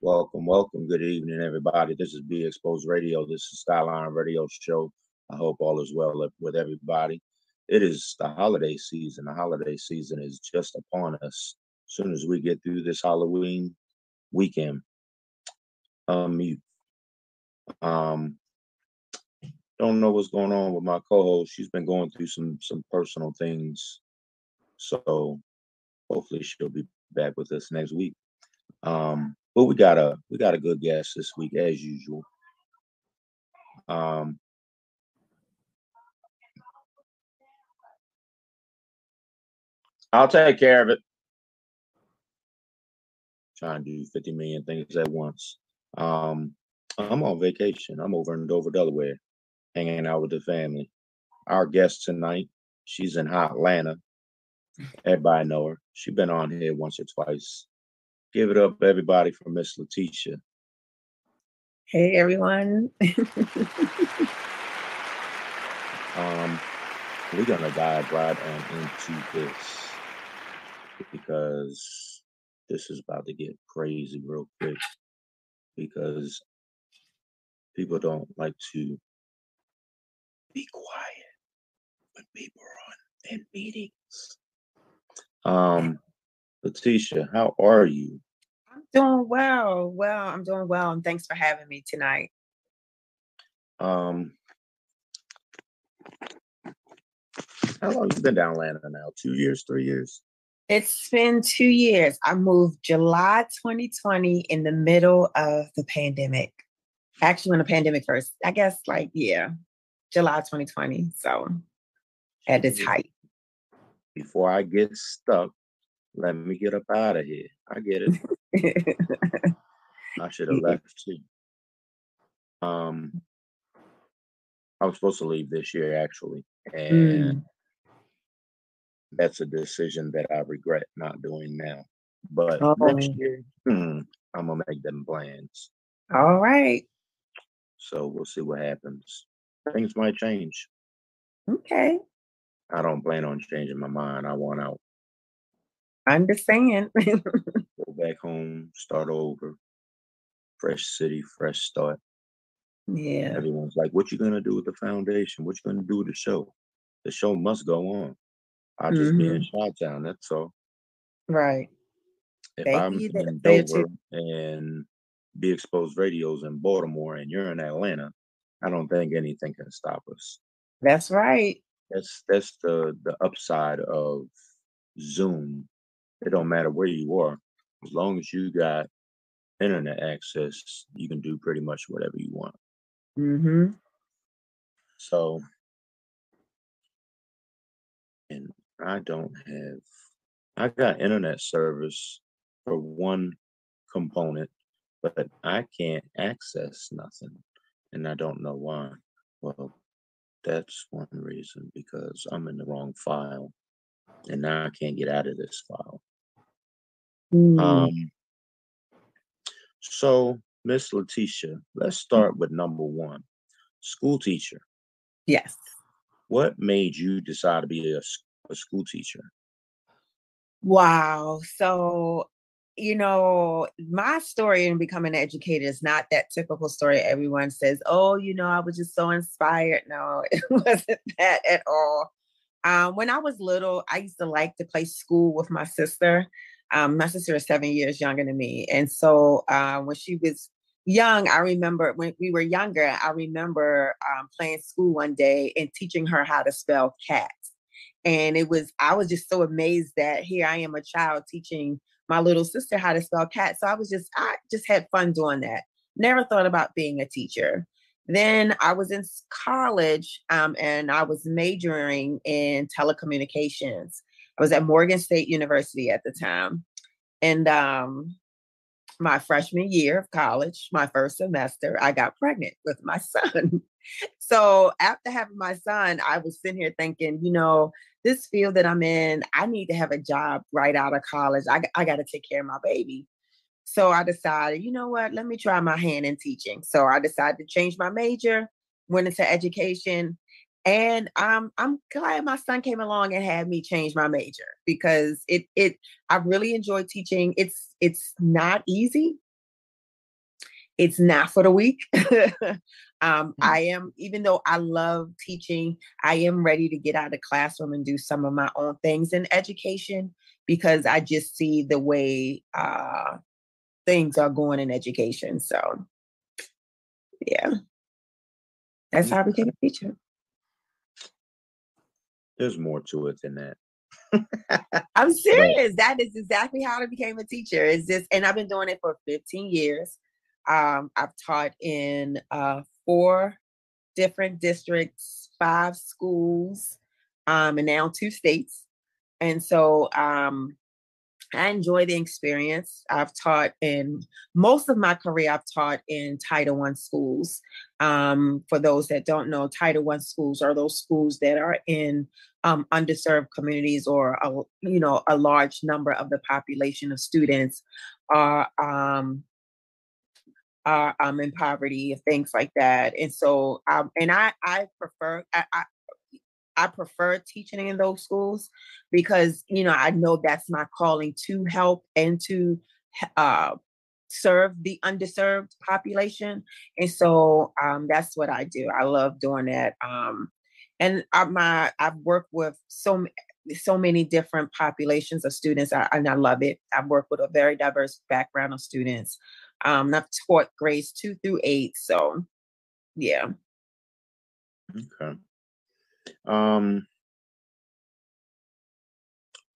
Welcome, welcome. Good evening, everybody. This is B Exposed Radio. This is Skyline Radio Show. I hope all is well with everybody. It is the holiday season. The holiday season is just upon us. As soon as we get through this Halloween weekend, um, you, um, don't know what's going on with my co-host. She's been going through some some personal things, so hopefully she'll be back with us next week. Um, but we got a we got a good guest this week as usual. Um, I'll take care of it. Trying to do 50 million things at once. Um, I'm on vacation. I'm over in Dover, Delaware, hanging out with the family. Our guest tonight, she's in hot Atlanta. Everybody know her. She's been on here once or twice. Give it up, everybody, for Miss Letitia. Hey, everyone. um, we're gonna dive right on into this because this is about to get crazy real quick because people don't like to be quiet when people are on in meetings. Um, Letitia, how are you? I'm doing well. Well, I'm doing well, and thanks for having me tonight. Um, how long you been down Atlanta now? Two years, three years? It's been two years. I moved July 2020 in the middle of the pandemic. Actually, when the pandemic first, I guess, like yeah, July 2020. So at its height. Before I get stuck, let me get up out of here. I get it. I should have left too. Um, I was supposed to leave this year actually, and mm. That's a decision that I regret not doing now. But oh. next year, hmm, I'm gonna make them plans. All right. So we'll see what happens. Things might change. Okay. I don't plan on changing my mind. I want out. Understand. Go back home, start over. Fresh city, fresh start. Yeah. Everyone's like, what you gonna do with the foundation? What you gonna do with the show? The show must go on. I'll just mm-hmm. be in Chi-Town, that's all. Right. If Thank I'm in Dover and Be Exposed Radios in Baltimore and you're in Atlanta, I don't think anything can stop us. That's right. That's that's the the upside of Zoom it don't matter where you are. As long as you got internet access, you can do pretty much whatever you want. Mm-hmm. So, and I don't have, I got internet service for one component, but I can't access nothing. And I don't know why. Well, that's one reason because I'm in the wrong file and now I can't get out of this file. Mm. Um, so, Miss Letitia, let's start with number one school teacher. Yes. What made you decide to be a, a school teacher? Wow. So, you know, my story in becoming an educator is not that typical story. Everyone says, oh, you know, I was just so inspired. No, it wasn't that at all. Um, when I was little, I used to like to play school with my sister. Um, my sister is seven years younger than me. And so uh, when she was young, I remember when we were younger, I remember um, playing school one day and teaching her how to spell cat. And it was, I was just so amazed that here I am, a child teaching my little sister how to spell cat. So I was just, I just had fun doing that. Never thought about being a teacher. Then I was in college um, and I was majoring in telecommunications. I was at Morgan State University at the time. And um, my freshman year of college, my first semester, I got pregnant with my son. so after having my son, I was sitting here thinking, you know, this field that I'm in, I need to have a job right out of college. I, I got to take care of my baby. So I decided, you know what, let me try my hand in teaching. So I decided to change my major, went into education. And I'm I'm glad my son came along and had me change my major because it it I really enjoy teaching. It's it's not easy. It's not for the weak. um, mm-hmm. I am, even though I love teaching, I am ready to get out of the classroom and do some of my own things in education because I just see the way uh, things are going in education. So, yeah, that's how I became a teacher. There's more to it than that. I'm serious. That is exactly how I became a teacher. Is this, and I've been doing it for 15 years. Um, I've taught in uh, four different districts, five schools, um, and now two states. And so um, I enjoy the experience. I've taught in most of my career, I've taught in Title One schools. Um, for those that don't know, Title One schools are those schools that are in um, underserved communities or a, you know a large number of the population of students are um, are um, in poverty, and things like that. And so, um, and I I prefer I, I I prefer teaching in those schools because you know I know that's my calling to help and to uh, serve the underserved population, and so um, that's what I do. I love doing that. Um, and I, my I've worked with so so many different populations of students, I, and I love it. I've worked with a very diverse background of students. Um, I've taught grades two through eight, so yeah. Okay. Um,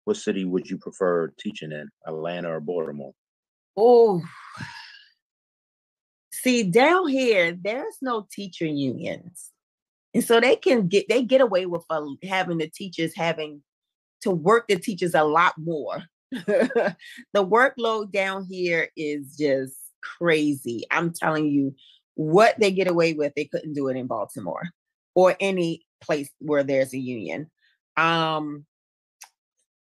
what city would you prefer teaching in, Atlanta or Baltimore? Oh, see, down here, there's no teacher unions. And so they can get they get away with uh, having the teachers having to work the teachers a lot more. the workload down here is just crazy. I'm telling you, what they get away with, they couldn't do it in Baltimore or any place where there's a union. Um,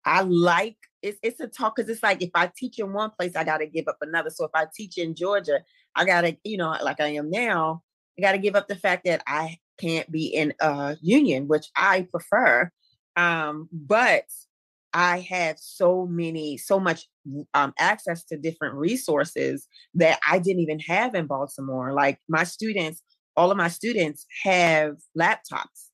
I like it's it's a talk because it's like if I teach in one place, I got to give up another. So if I teach in Georgia, I gotta, you know, like I am now, I got to give up the fact that I can't be in a union, which I prefer. Um, but I have so many, so much um, access to different resources that I didn't even have in Baltimore. Like my students, all of my students have laptops.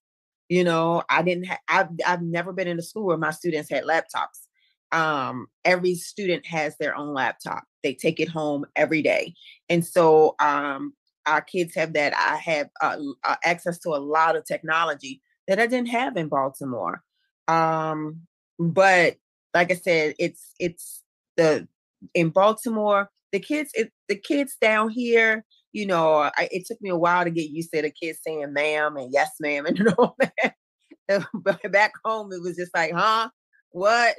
You know, I didn't have, I've, I've never been in a school where my students had laptops. Um, every student has their own laptop. They take it home every day. And so um, our kids have that. I have uh, uh, access to a lot of technology that I didn't have in Baltimore. Um, but like I said, it's it's the in Baltimore, the kids, it, the kids down here, you know, I, it took me a while to get used to the kids saying ma'am and yes ma'am and all that. but back home, it was just like, huh? What?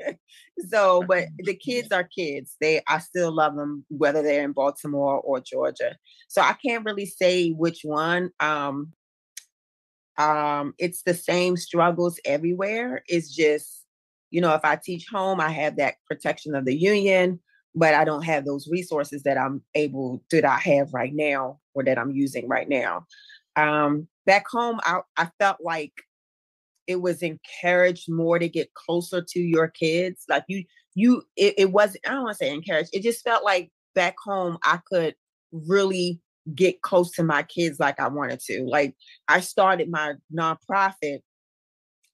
so, but the kids are kids. They, I still love them, whether they're in Baltimore or Georgia. So I can't really say which one. Um, um, it's the same struggles everywhere. It's just, you know, if I teach home, I have that protection of the union, but I don't have those resources that I'm able that I have right now or that I'm using right now. Um, back home, I, I felt like it was encouraged more to get closer to your kids. Like you, you, it, it wasn't. I don't want to say encouraged. It just felt like back home I could really get close to my kids like I wanted to. Like I started my nonprofit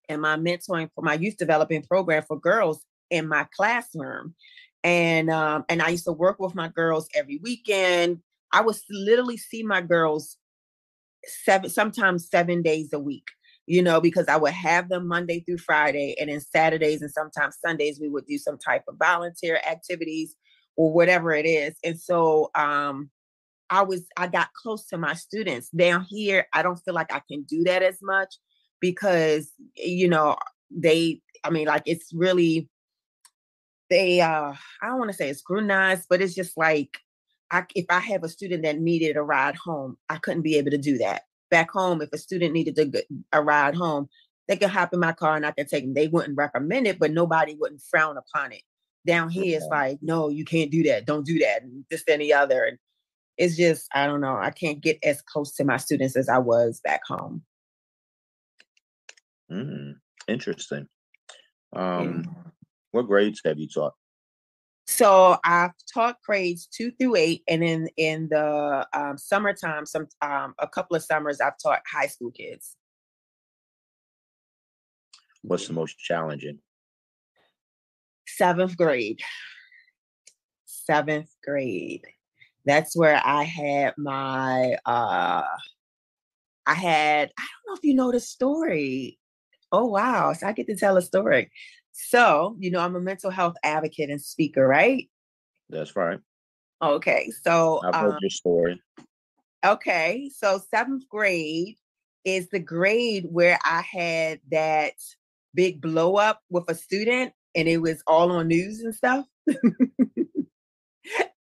and my mentoring for my youth development program for girls in my classroom. And um, and I used to work with my girls every weekend. I would literally see my girls seven, sometimes seven days a week. you know, because I would have them Monday through Friday, and then Saturdays and sometimes Sundays we would do some type of volunteer activities or whatever it is. And so um I was I got close to my students. Down here, I don't feel like I can do that as much because you know, they I mean like it's really they uh I don't want to say it's scrutinized, but it's just like I, if I have a student that needed a ride home, I couldn't be able to do that. Back home, if a student needed a, a ride home, they could hop in my car and I could take them. They wouldn't recommend it, but nobody wouldn't frown upon it. Down here, it's like, no, you can't do that. Don't do that. And this, any other. And it's just, I don't know. I can't get as close to my students as I was back home. Mm, interesting. Um, yeah. What grades have you taught? So I've taught grades two through eight, and in in the um, summertime, some um, a couple of summers, I've taught high school kids. What's the most challenging? Seventh grade. Seventh grade. That's where I had my. uh I had. I don't know if you know the story. Oh wow! So I get to tell a story. So, you know, I'm a mental health advocate and speaker, right? That's right. Okay. So I've heard um, your story. Okay. So seventh grade is the grade where I had that big blow up with a student and it was all on news and stuff.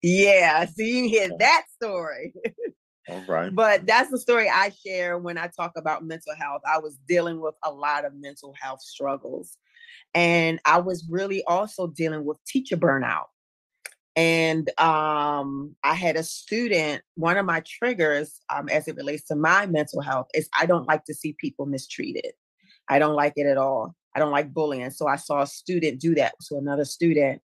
yeah. So you hear that story. All right. But that's the story I share when I talk about mental health. I was dealing with a lot of mental health struggles. And I was really also dealing with teacher burnout. And um, I had a student, one of my triggers um, as it relates to my mental health is I don't like to see people mistreated. I don't like it at all. I don't like bullying. So I saw a student do that to another student.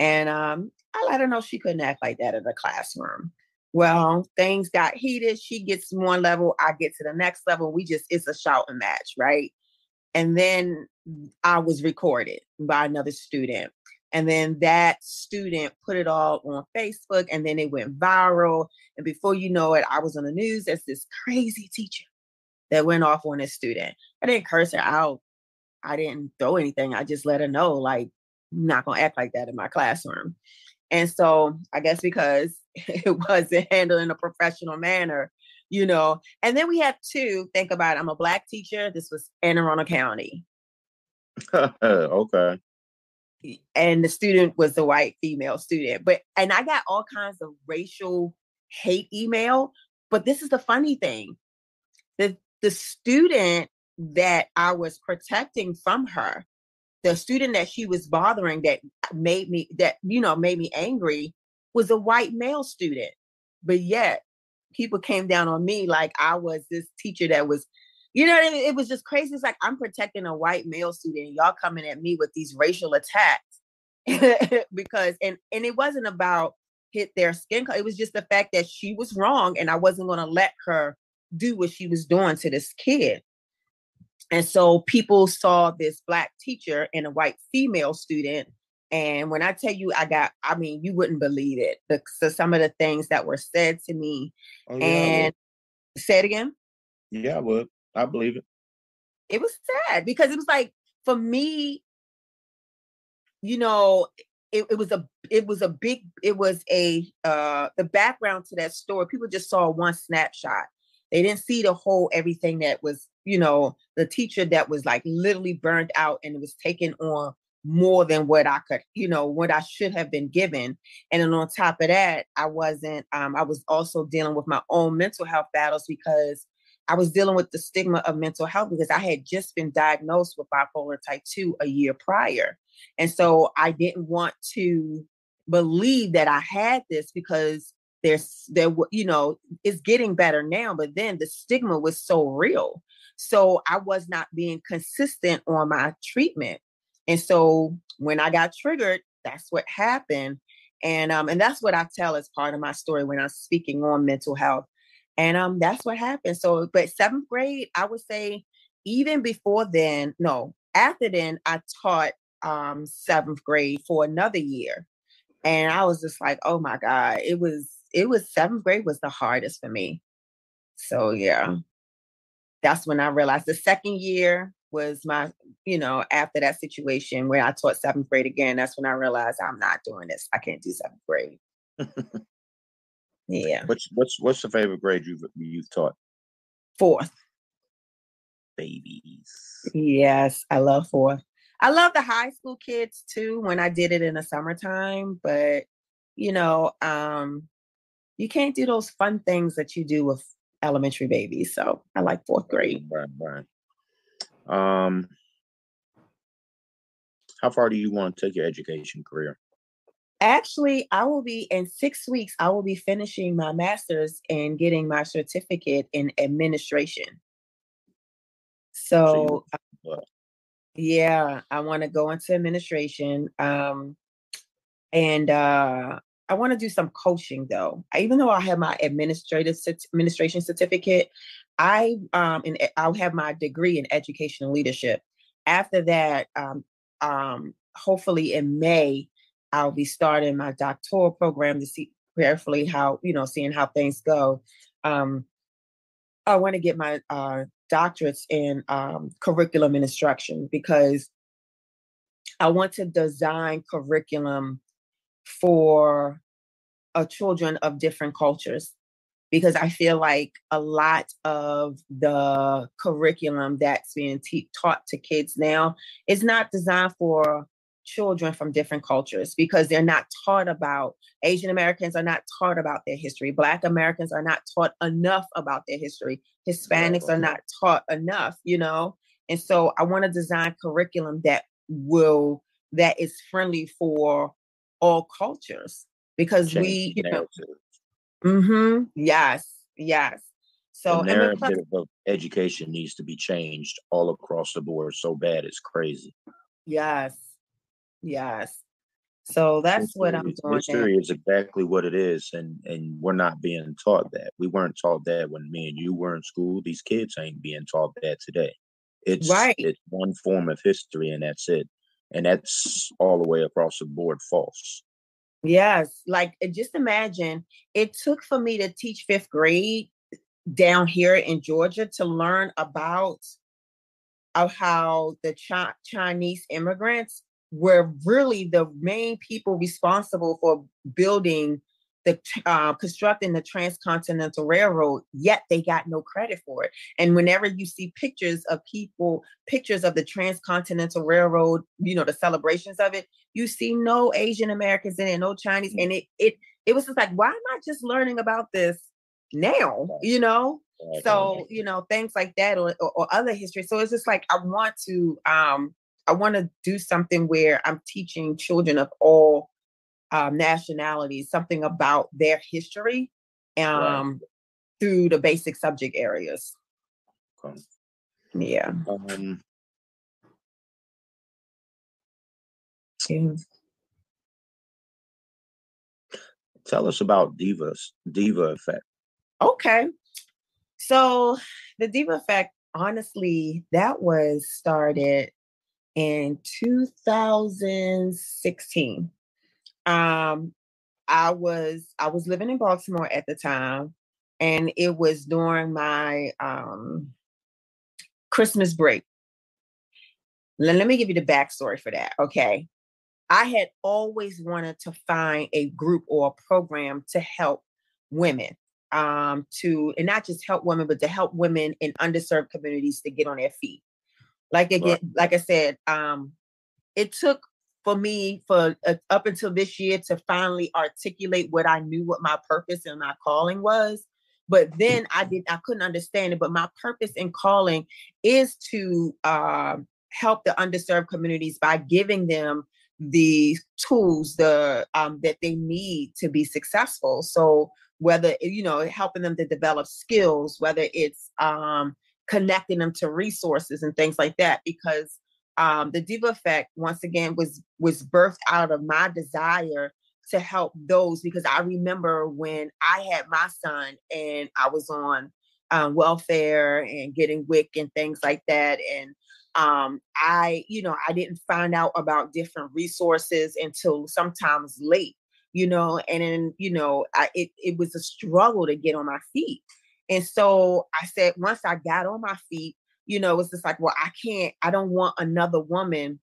And um, I let her know she couldn't act like that in the classroom. Well, things got heated. She gets one level, I get to the next level. We just, it's a shouting match, right? And then I was recorded by another student. And then that student put it all on Facebook and then it went viral. And before you know it, I was on the news as this crazy teacher that went off on this student. I didn't curse her out. I didn't throw anything. I just let her know, like, Not gonna act like that in my classroom. And so I guess because it wasn't handled in a professional manner, you know. And then we have to think about it. I'm a black teacher. This was Anne Arundel County. okay. And the student was a white female student. But and I got all kinds of racial hate email. But this is the funny thing. The the student that I was protecting from her, the student that she was bothering that made me that you know made me angry was a white male student. But yet people came down on me like I was this teacher that was, you know, I mean? it was just crazy. It's like I'm protecting a white male student, y'all coming at me with these racial attacks because, and and it wasn't about hit their skin color. It was just the fact that she was wrong, and I wasn't going to let her do what she was doing to this kid. And so people saw this black teacher and a white female student and when I tell you, I got, I mean, you wouldn't believe it. The, so some of the things that were said to me. Oh, yeah, and say it again. Yeah, I would. I believe it. It was sad because it was like, for me, you know, it, it was a it was a big it was a uh the background to that story people just saw one snapshot they didn't see the whole everything that was you know the teacher that was like literally burned out and it was taking on more than what I could, you know, what I should have been given. And then on top of that, I wasn't, um, I was also dealing with my own mental health battles because I was dealing with the stigma of mental health because I had just been diagnosed with bipolar type 2 a year prior. And so I didn't want to believe that I had this because there's there you know it's getting better now but then the stigma was so real so i was not being consistent on my treatment and so when I got triggered, that's what happened. And um, and that's what I tell as part of my story when I'm speaking on mental health. And um, that's what happened. So, but seventh grade, I would say, even before then, no, after then, I taught um seventh grade for another year. And I was just like, oh my God, it was it was seventh grade was the hardest for me. So yeah. That's when I realized the second year was my, you know, after that situation where I taught seventh grade again, that's when I realized I'm not doing this. I can't do seventh grade. yeah. What's what's what's the favorite grade you've you've taught? Fourth. Babies. Yes, I love fourth. I love the high school kids too when I did it in the summertime, but you know, um, you can't do those fun things that you do with elementary babies. So I like fourth grade. Right, right. Um, how far do you want to take your education career? Actually, I will be in six weeks. I will be finishing my master's and getting my certificate in administration. So, so uh, yeah, I want to go into administration. Um, and uh, I want to do some coaching though. Even though I have my administrative administration certificate, I um and I'll have my degree in educational leadership. After that, um, um, hopefully in May, I'll be starting my doctoral program to see carefully how you know seeing how things go. Um, I want to get my uh, doctorates in um, curriculum and instruction because I want to design curriculum for uh, children of different cultures because I feel like a lot of the curriculum that's being te- taught to kids now is not designed for children from different cultures because they're not taught about Asian Americans are not taught about their history. Black Americans are not taught enough about their history. Hispanics are not taught enough, you know? And so I want to design curriculum that will that is friendly for all cultures because Change we you know mm-hmm, yes yes. So the narrative of education needs to be changed all across the board so bad it's crazy. Yes yes. So that's history, what i'm doing history is exactly what it is and and we're not being taught that. We weren't taught that when me and you were in school. These kids ain't being taught that today. It's right. it's one form of history and that's it and that's all the way across the board false. Yes, like just imagine it took for me to teach fifth grade down here in Georgia to learn about of how the Ch- Chinese immigrants were really the main people responsible for building the uh, constructing the transcontinental railroad yet they got no credit for it. And whenever you see pictures of people pictures of the transcontinental railroad you know the celebrations of it you see no asian americans in it no chinese and it it it was just like why am i just learning about this now? You know? So you know things like that or, or, or other history. So it's just like i want to um i want to do something where i'm teaching children of all um, nationalities, something about their history um, right. through the basic subject areas. Okay. Yeah. Um, yeah. Tell us about Divas, Diva Effect. Okay. So the Diva Effect, honestly, that was started in 2016 um, I was I was living in Baltimore at the time, and it was during my um, Christmas break. Let, let me give you the backstory for that. Okay. I had always wanted to find a group or a program to help women um, to and not just help women, but to help women in underserved communities to get on their feet. Like again, right. like I said, um, it took for me for uh, up until this year to finally articulate what I knew what my purpose and my calling was. But then I did I couldn't understand it. But my purpose and calling is to uh, help the underserved communities by giving them the tools the um, that they need to be successful. So whether you know helping them to develop skills, whether it's um, connecting them to resources and things like that, because um, the diva effect once again was was birthed out of my desire to help those because i remember when i had my son and i was on um, welfare and getting WIC and things like that and um, i you know i didn't find out about different resources until sometimes late you know and then you know I, it, it was a struggle to get on my feet. And so I said, once I got on my feet, you know, it's just like, well, I can't, I don't want another woman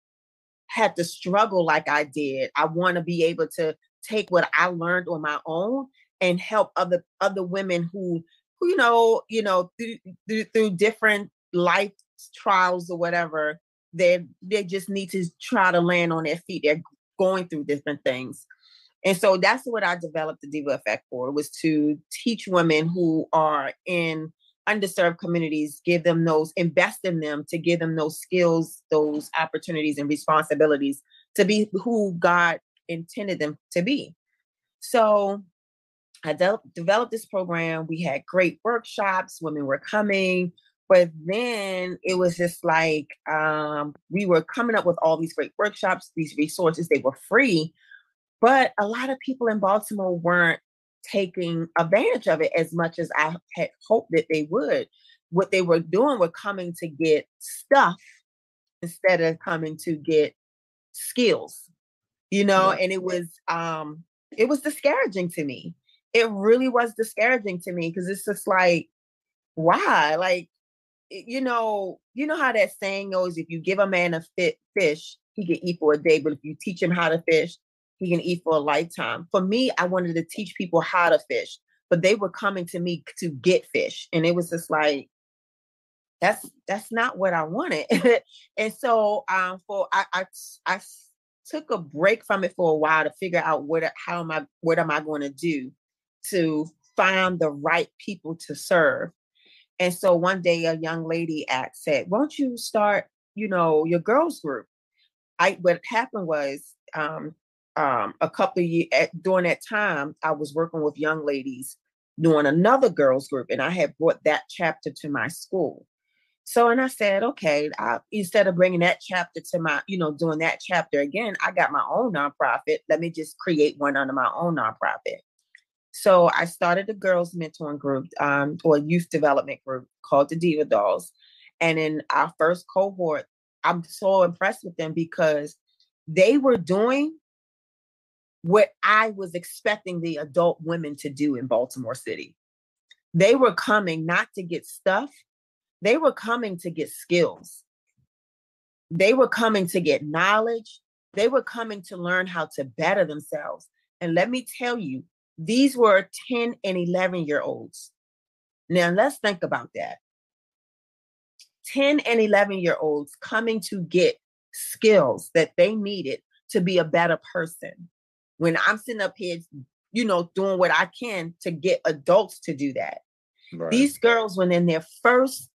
had to struggle like I did. I want to be able to take what I learned on my own and help other other women who who you know, you know, through through, through different life trials or whatever, they they just need to try to land on their feet. They're going through different things. And so that's what I developed the Diva Effect for was to teach women who are in underserved communities, give them those, invest in them to give them those skills, those opportunities and responsibilities to be who God intended them to be. So I de- developed this program. We had great workshops, women were coming, but then it was just like um, we were coming up with all these great workshops, these resources, they were free, but a lot of people in Baltimore weren't taking advantage of it as much as I had hoped that they would. What they were doing were coming to get stuff instead of coming to get skills, you know, and it was um it was discouraging to me. It really was discouraging to me because it's just like, why? Like, you know, you know how that saying goes: if you give a man a fit fish, he can eat for a day, but if you teach him how to fish, he can eat for a lifetime. For me, I wanted to teach people how to fish, but they were coming to me to get fish. And it was just like, that's that's not what I wanted. and so um for I, I I took a break from it for a while to figure out what how am I what am I going to do to find the right people to serve. And so one day a young lady asked said, Won't you start, you know, your girls group? I what happened was um um, a couple of years during that time, I was working with young ladies doing another girls group, and I had brought that chapter to my school. So, and I said, okay, I, instead of bringing that chapter to my, you know, doing that chapter again, I got my own nonprofit. Let me just create one under my own nonprofit. So I started a girls mentoring group um, or youth development group called the Diva Dolls. And in our first cohort, I'm so impressed with them because they were doing what I was expecting the adult women to do in Baltimore City. They were coming not to get stuff, they were coming to get skills. They were coming to get knowledge. They were coming to learn how to better themselves. And let me tell you, these were 10 and 11 year olds. Now, let's think about that. 10 and 11 year olds coming to get skills that they needed to be a better person when I'm sitting up here, you know, doing what I can to get adults to do that. Right. These girls, when in their first,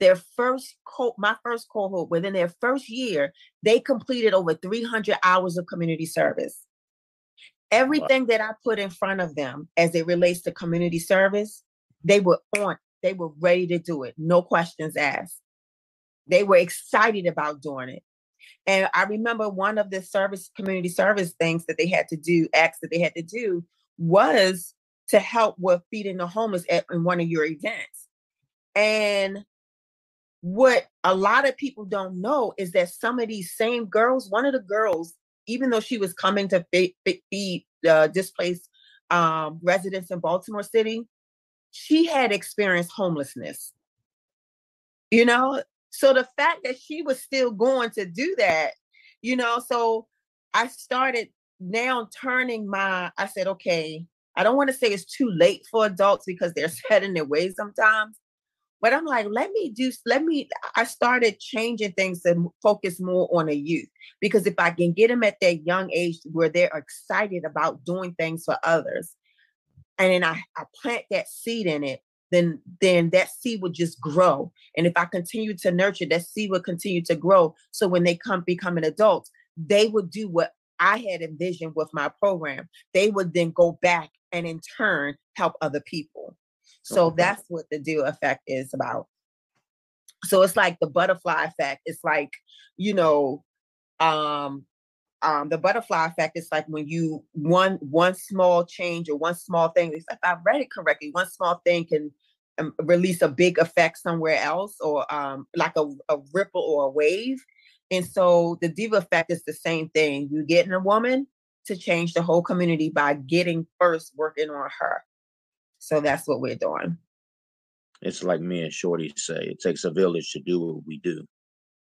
their first co- my first cohort, within their first year, they completed over 300 hours of community service. Everything wow. that I put in front of them as it relates to community service, they were on, they were ready to do it, no questions asked. They were excited about doing it. And I remember one of the service, community service things that they had to do, acts that they had to do, was to help with feeding the homeless at in one of your events. And what a lot of people don't know is that some of these same girls, one of the girls, even though she was coming to feed, uh, displaced um, residents in Baltimore City, she had experienced homelessness. You know, so the fact that she was still going to do that, you know, so I started now turning my, I said, okay, I don't want to say it's too late for adults because they're set in their ways sometimes. But I'm like, let me do, let me, I started changing things to focus more on a youth because if I can get them at that young age where they're excited about doing things for others, and then I, I plant that seed in it, then then that seed would just grow. And if I continue to nurture, that seed will continue to grow. So when they come become an adult, they would do what I had envisioned with my program. They would then go back and in turn help other people. So okay. that's what the diva effect is about. So it's like the butterfly effect. It's like, you know, um, um, the butterfly effect is like when you one one small change or one small thing. If I read it correctly, one small thing can um, release a big effect somewhere else, or um, like a, a ripple or a wave. And so the diva effect is the same thing. You get in a woman to change the whole community by getting first working on her. So that's what we're doing. it's like me and Shorty say, it takes a village to do what we do.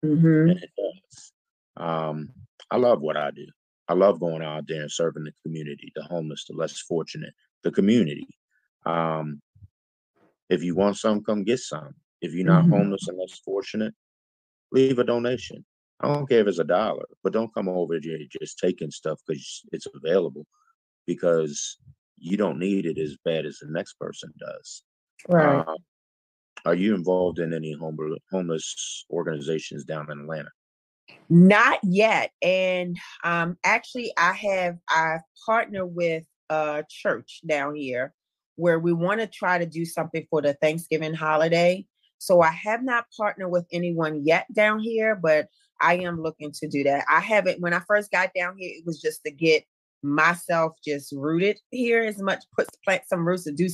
Mm-hmm. And it does. Um, I love what I do. I love going out there and serving the community, the homeless, the less fortunate, the community. Um, if you want some, come get some. If you're not Mhm. homeless and less fortunate, leave a donation. I don't care if it's a dollar, but don't come over here just taking stuff because it's available because you don't need it as bad as the next person does. Right. Um, are you involved in any homeless homeless organizations down in Atlanta? Not yet. And um actually I have I partner with a church down here where we want to try to do something for the Thanksgiving holiday. So I have not partnered with anyone yet down here, but I am looking to do that. I haven't when I first got down here, it was just to get myself just rooted here as much put plant some roots to do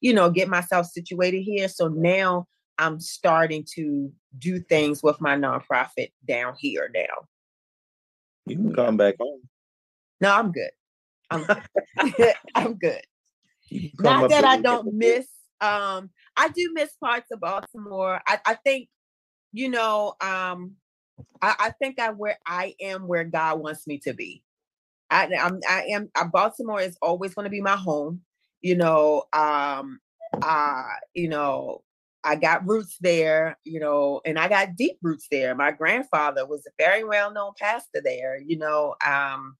you know get myself situated here so now i'm starting to do things with my nonprofit down here now You can come back home. no i'm good i'm good i'm good You can come not that i don't miss um i do miss parts of baltimore i, I think you know um I, I think i where i am where god wants me to be I, I'm, I am. Uh, Baltimore is always going to be my home. You know, um, uh, you know, I got roots there. You know, and I got deep roots there. My grandfather was a very well-known pastor there. You know, um,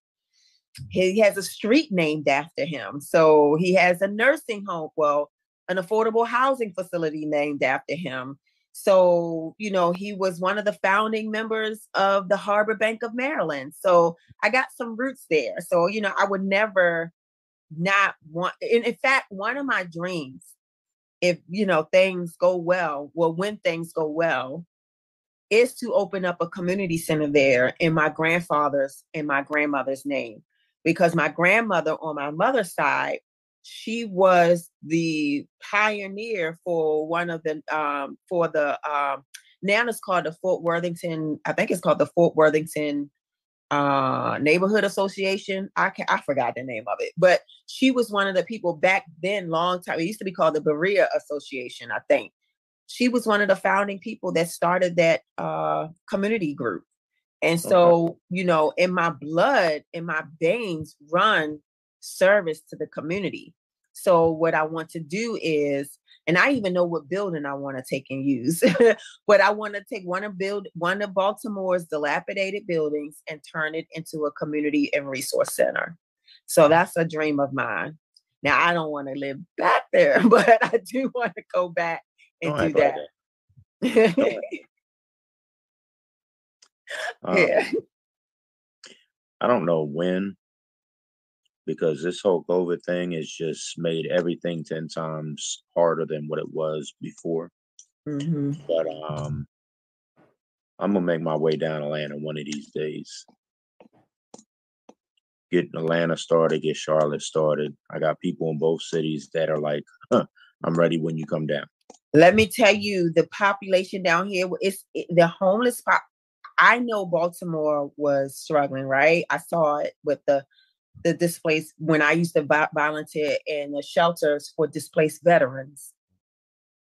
he has a street named after him. So he has a nursing home. Well, an affordable housing facility named after him. So, you know, he was one of the founding members of the Harbor Bank of Maryland. So I got some roots there. So, you know, I would never not want, in fact, one of my dreams, if, you know, things go well, well, when things go well, is to open up a community center there in my grandfather's and my grandmother's name. Because my grandmother on my mother's side, she was the pioneer for one of the um for the um now it's called the Fort Worthington, I think it's called the Fort Worthington uh neighborhood association. I can i forgot the name of it but she was one of the people back then long time it used to be called the berea association i think. She was one of the founding people that started that uh community group. And so you know in my blood in my veins run service to the community. So what i want to do is and I even know what building I want to take and use. but I want to take one of build one of Baltimore's dilapidated buildings and turn it into a community and resource center. So that's a dream of mine. Now I don't want to live back there, but I do want to go back and Don't do like that. Um, yeah. I don't know when, because this whole COVID thing has just made everything 10 times harder than what it was before. hmm But um, I'm gonna make my way down Atlanta one of these days. Get Atlanta started, get Charlotte started. I got people in both cities that are like, huh, I'm ready when you come down. Let me tell you, the population down here is the homeless pop. I know Baltimore was struggling, right? I saw it with the the displaced when I used to volunteer in the shelters for displaced veterans.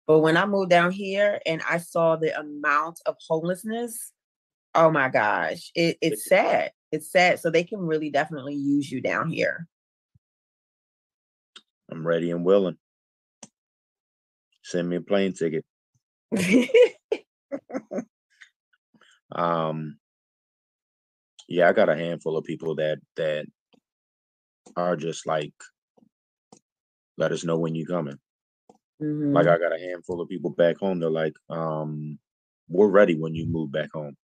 But when I moved down here and I saw the amount of homelessness, oh my gosh, it, it's sad. It's sad. So they can really definitely use you down here. I'm ready and willing. Send me a plane ticket. Um, yeah, I got a handful of people that that are just like, let us know when you're coming. Mhm. Like I got a handful of people back home. They're like, um, we're ready when you move back home.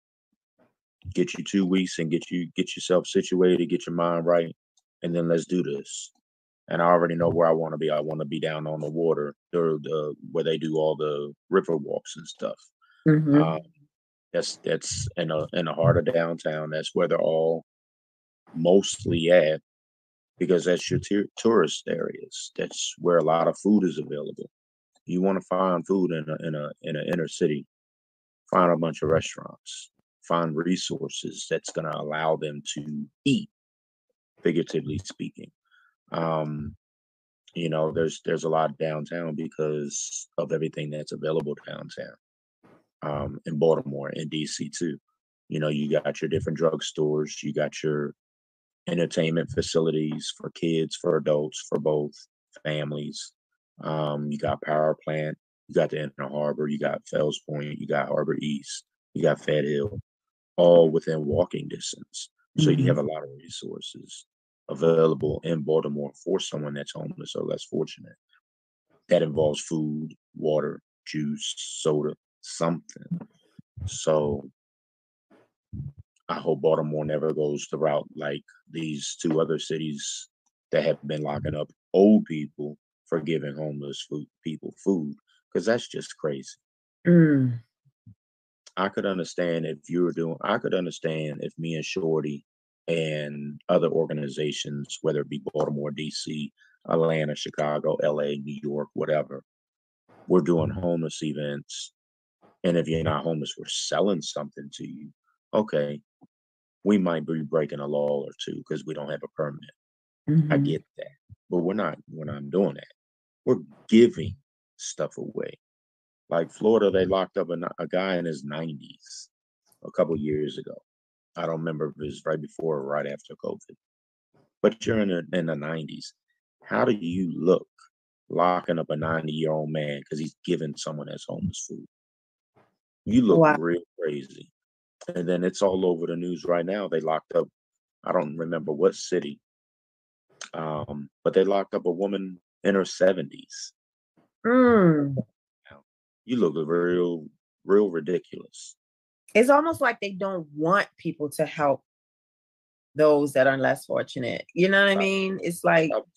Get you two weeks and get you get yourself situated, get your mind right, and then let's do this. And I already know where I want to be. I want to be down on the water, the, the where they do all the river walks and stuff. Mhm. Um, that's that's in a in the heart of downtown. That's where they're all mostly at because that's your tour tourist areas. That's where a lot of food is available. You want to find food in a in a in an inner city, find a bunch of restaurants, find resources that's going to allow them to eat, figuratively speaking. Um, you know, there's there's a lot downtown because of everything that's available downtown. Um, in Baltimore and DC too. You know, you got your different drugstores, you got your entertainment facilities for kids, for adults, for both families. Um, you got Power Plant, you got the Inner Harbor, you got Fells Point, you got Harbor East, you got Fed Hill, all within walking distance. So mm-hmm. you have a lot of resources available in Baltimore for someone that's homeless or less fortunate. That involves food, water, juice, soda, something. So I hope Baltimore never goes the route like these two other cities that have been locking up old people for giving homeless food, people food because that's just crazy. Mm. I could understand if you were doing. I could understand if me and Shorty and other organizations, whether it be Baltimore, D.C., Atlanta, Chicago, L.A., New York, whatever, we're doing homeless events. And if you're not homeless, we're selling something to you. Okay, we might be breaking a law or two because we don't have a permit. Mm-hmm. I get that, but we're not. We're not doing that. We're giving stuff away. Like Florida, they locked up a, a guy in his 90s a couple years ago. I don't remember if it was right before or right after COVID. But you're in the, in the 90s. How do you look locking up a 90 year old man because he's giving someone that's homeless food? You look wow. real crazy. And then it's all over the news right now. They locked up, I don't remember what city, um, but they locked up a woman in her 70s. Mm. You look real, real ridiculous. It's almost like they don't want people to help those that are less fortunate. You know what I mean? It's like stop,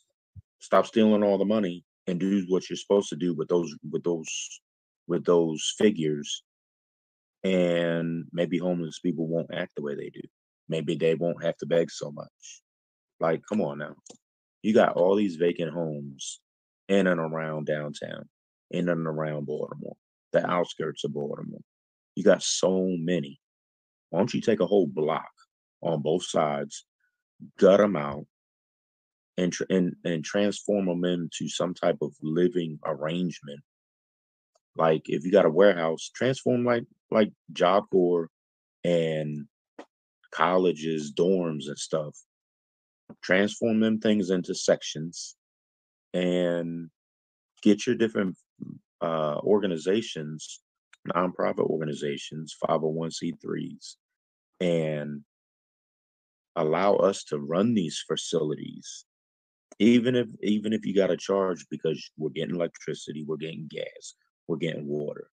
stop stealing all the money and do what you're supposed to do with those with those with those figures and maybe homeless people won't act the way they do. Maybe they won't have to beg so much. Like, come on now. You got all these vacant homes in and around downtown, in and around Baltimore, the outskirts of Baltimore. You got so many. Why don't you take a whole block on both sides, gut them out, and, and, and transform them into some type of living arrangement like if you got a warehouse, transform like like Job Corps and colleges, dorms and stuff. Transform them things into sections and get your different uh, organizations, nonprofit organizations, 501c3s, and allow us to run these facilities even if even if you got to charge because we're getting electricity we're getting gas we're getting water.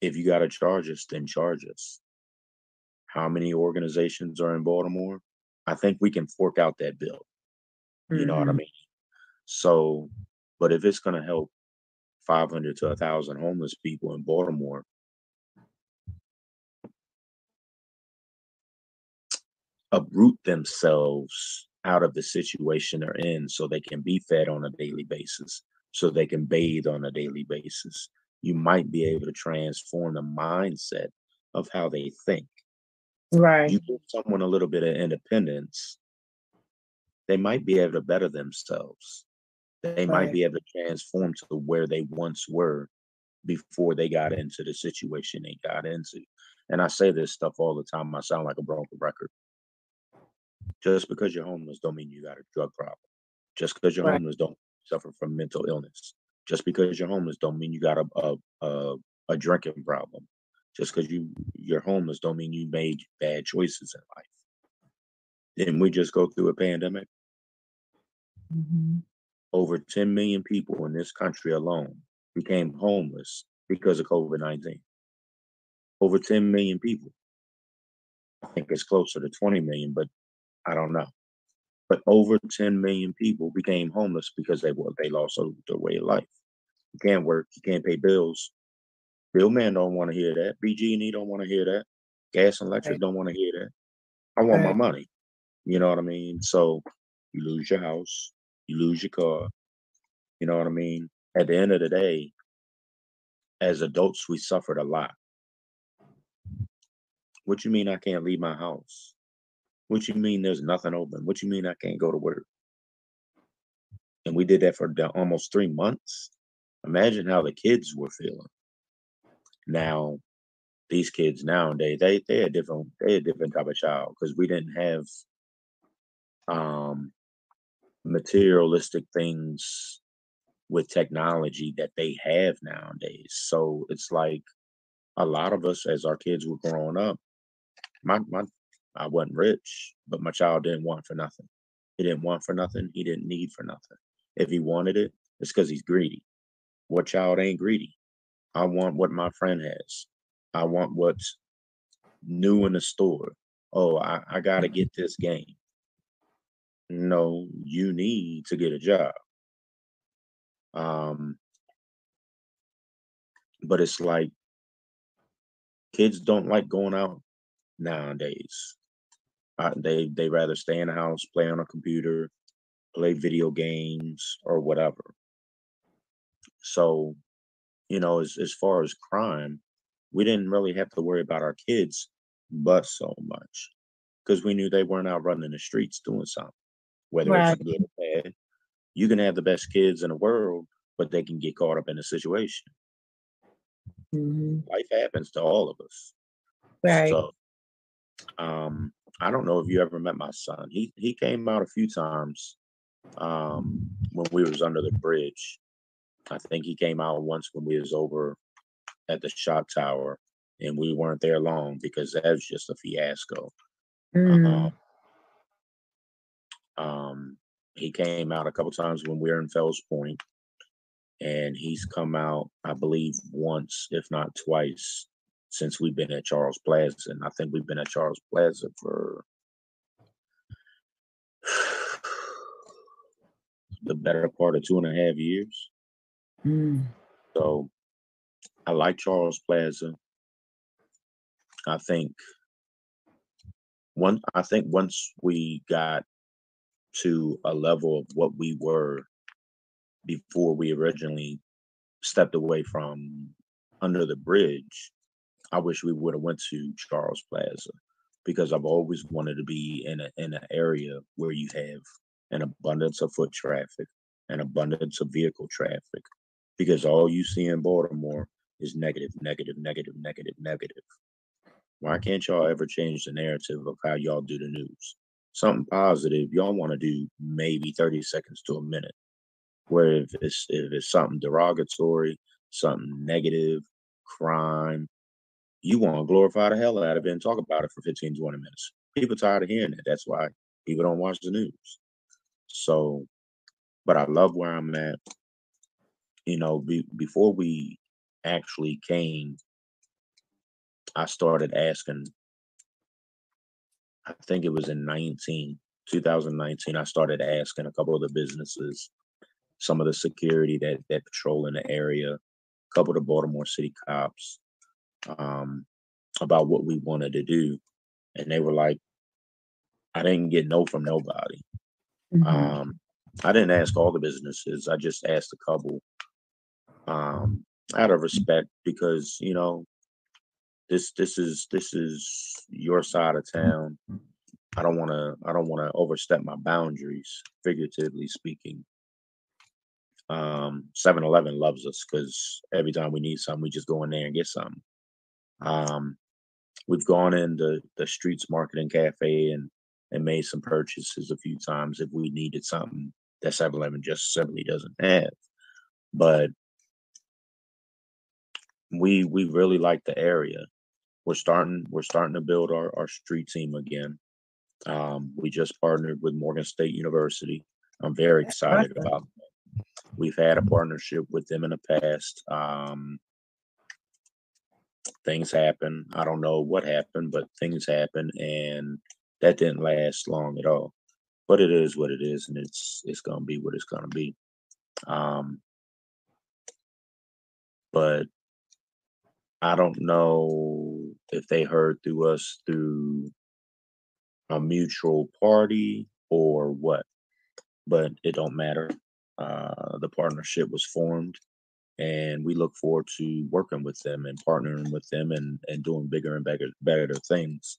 If you got to charge us, then charge us. How many organizations are in Baltimore? I think we can fork out that bill. You mm-hmm. know what I mm-hmm. mean? So, but if it's going to help 500 to 1,000 homeless people in Baltimore, uproot themselves out of the situation they're in so they can be fed on a daily basis so they can bathe on a daily basis. You might be able to transform the mindset of how they think. Right. You give someone a little bit of independence, they might be able to better themselves. They right. might be able to transform to where they once were before they got into the situation they got into. And I say this stuff all the time. I sound like a broken record. Just because you're homeless don't mean you got a drug problem. Just because you're right. homeless don't suffer from mental illness. Just because you're homeless don't mean you got a a, a, a drinking problem. Just because you you're homeless don't mean you made bad choices in life. Didn't we just go through a pandemic? Mm-hmm. Over 10 million people in this country alone became homeless because of COVID 19. Over 10 million people. I think it's closer to 20 million, but I don't know but over 10 million people became homeless because they they lost their way of life. You can't work, you can't pay bills. Real men don't want to hear that. BG&E don't want to hear that. Gas and electric right. don't want to hear that. I want right. my money. You know what I mean? So you lose your house, you lose your car. You know what I mean? At the end of the day, as adults, we suffered a lot. What you mean I can't leave my house? What you mean there's nothing open? What you mean I can't go to work? and we did that for almost three months. Imagine how the kids were feeling. Now, these kids nowadays, they they a different they a different type of child because we didn't have um materialistic things with technology that they have nowadays. So it's like a lot of us as our kids were growing up, my my I wasn't rich, but my child didn't want for nothing. He didn't want for nothing. He didn't need for nothing. If he wanted it, it's because he's greedy. What child ain't greedy? I want what my friend has. I want what's new in the store. Oh, I, I got to mm-hmm. get this game. No, you need to get a job. Um, but it's like kids don't like going out nowadays. Uh, they they rather stay in the house, play on a computer, play video games, or whatever. So, you know, as as far as crime, we didn't really have to worry about our kids, but so much because we knew they weren't out running the streets doing something, whether right. it's good or bad. You can have the best kids in the world, but they can get caught up in a situation. Mm-hmm. Life happens to all of us. Right. So, um, I don't know if you ever met my son. He he came out a few times um, when we was under the bridge. I think he came out once when we was over at the shot tower, and we weren't there long because that was just a fiasco. Mm. Um, um, he came out a couple times when we were in Fells Point, and he's come out, I believe, once, if not twice, since we've been at Charles Plaza. And I think we've been at Charles Plaza for the better part of two and a half years. Mm. So I like Charles Plaza. I think one I think once we got to a level of what we were before we originally stepped away from under the bridge, I wish we would have went to Charles Plaza because I've always wanted to be in a in an area where you have an abundance of foot traffic, an abundance of vehicle traffic, because all you see in Baltimore is negative, negative, negative, negative, negative. Why can't y'all ever change the narrative of how y'all do the news? Something positive, y'all want to do maybe 30 seconds to a minute. Where if it's if it's something derogatory, something negative, crime, you want to glorify the hell out of it and talk about it for 15, 20 minutes. People tired of hearing it. That's why people don't watch the news. So, but I love where I'm at. You know, be, before we actually came, I started asking, I think it was in 19, 2019, I started asking a couple of the businesses, some of the security that that patrol in the area, a couple of the Baltimore City cops, um, about what we wanted to do, and they were like, I didn't get no from nobody. Mm-hmm. Um, I didn't ask all the businesses. I just asked a couple, um, out of respect because you know, this this is this is your side of town. I don't want to I don't want to overstep my boundaries, figuratively speaking. Um, 7-Eleven loves us because every time we need something, we just go in there and get something. Um, we've gone into the streets marketing cafe and and made some purchases a few times if we needed something that 7-Eleven just simply doesn't have. But we we really like the area. We're starting we're starting to build our, our street team again. Um, we just partnered with Morgan State University. I'm very excited about that. We've had a partnership with them in the past. Um, things happen. I don't know what happened, but things happen, and that didn't last long at all. But it is what it is, and it's it's gonna be what it's gonna be. Um, but I don't know if they heard through us through a mutual party or what, but it don't matter. Uh, the partnership was formed and we look forward to working with them and partnering with them and, and doing bigger and better better things.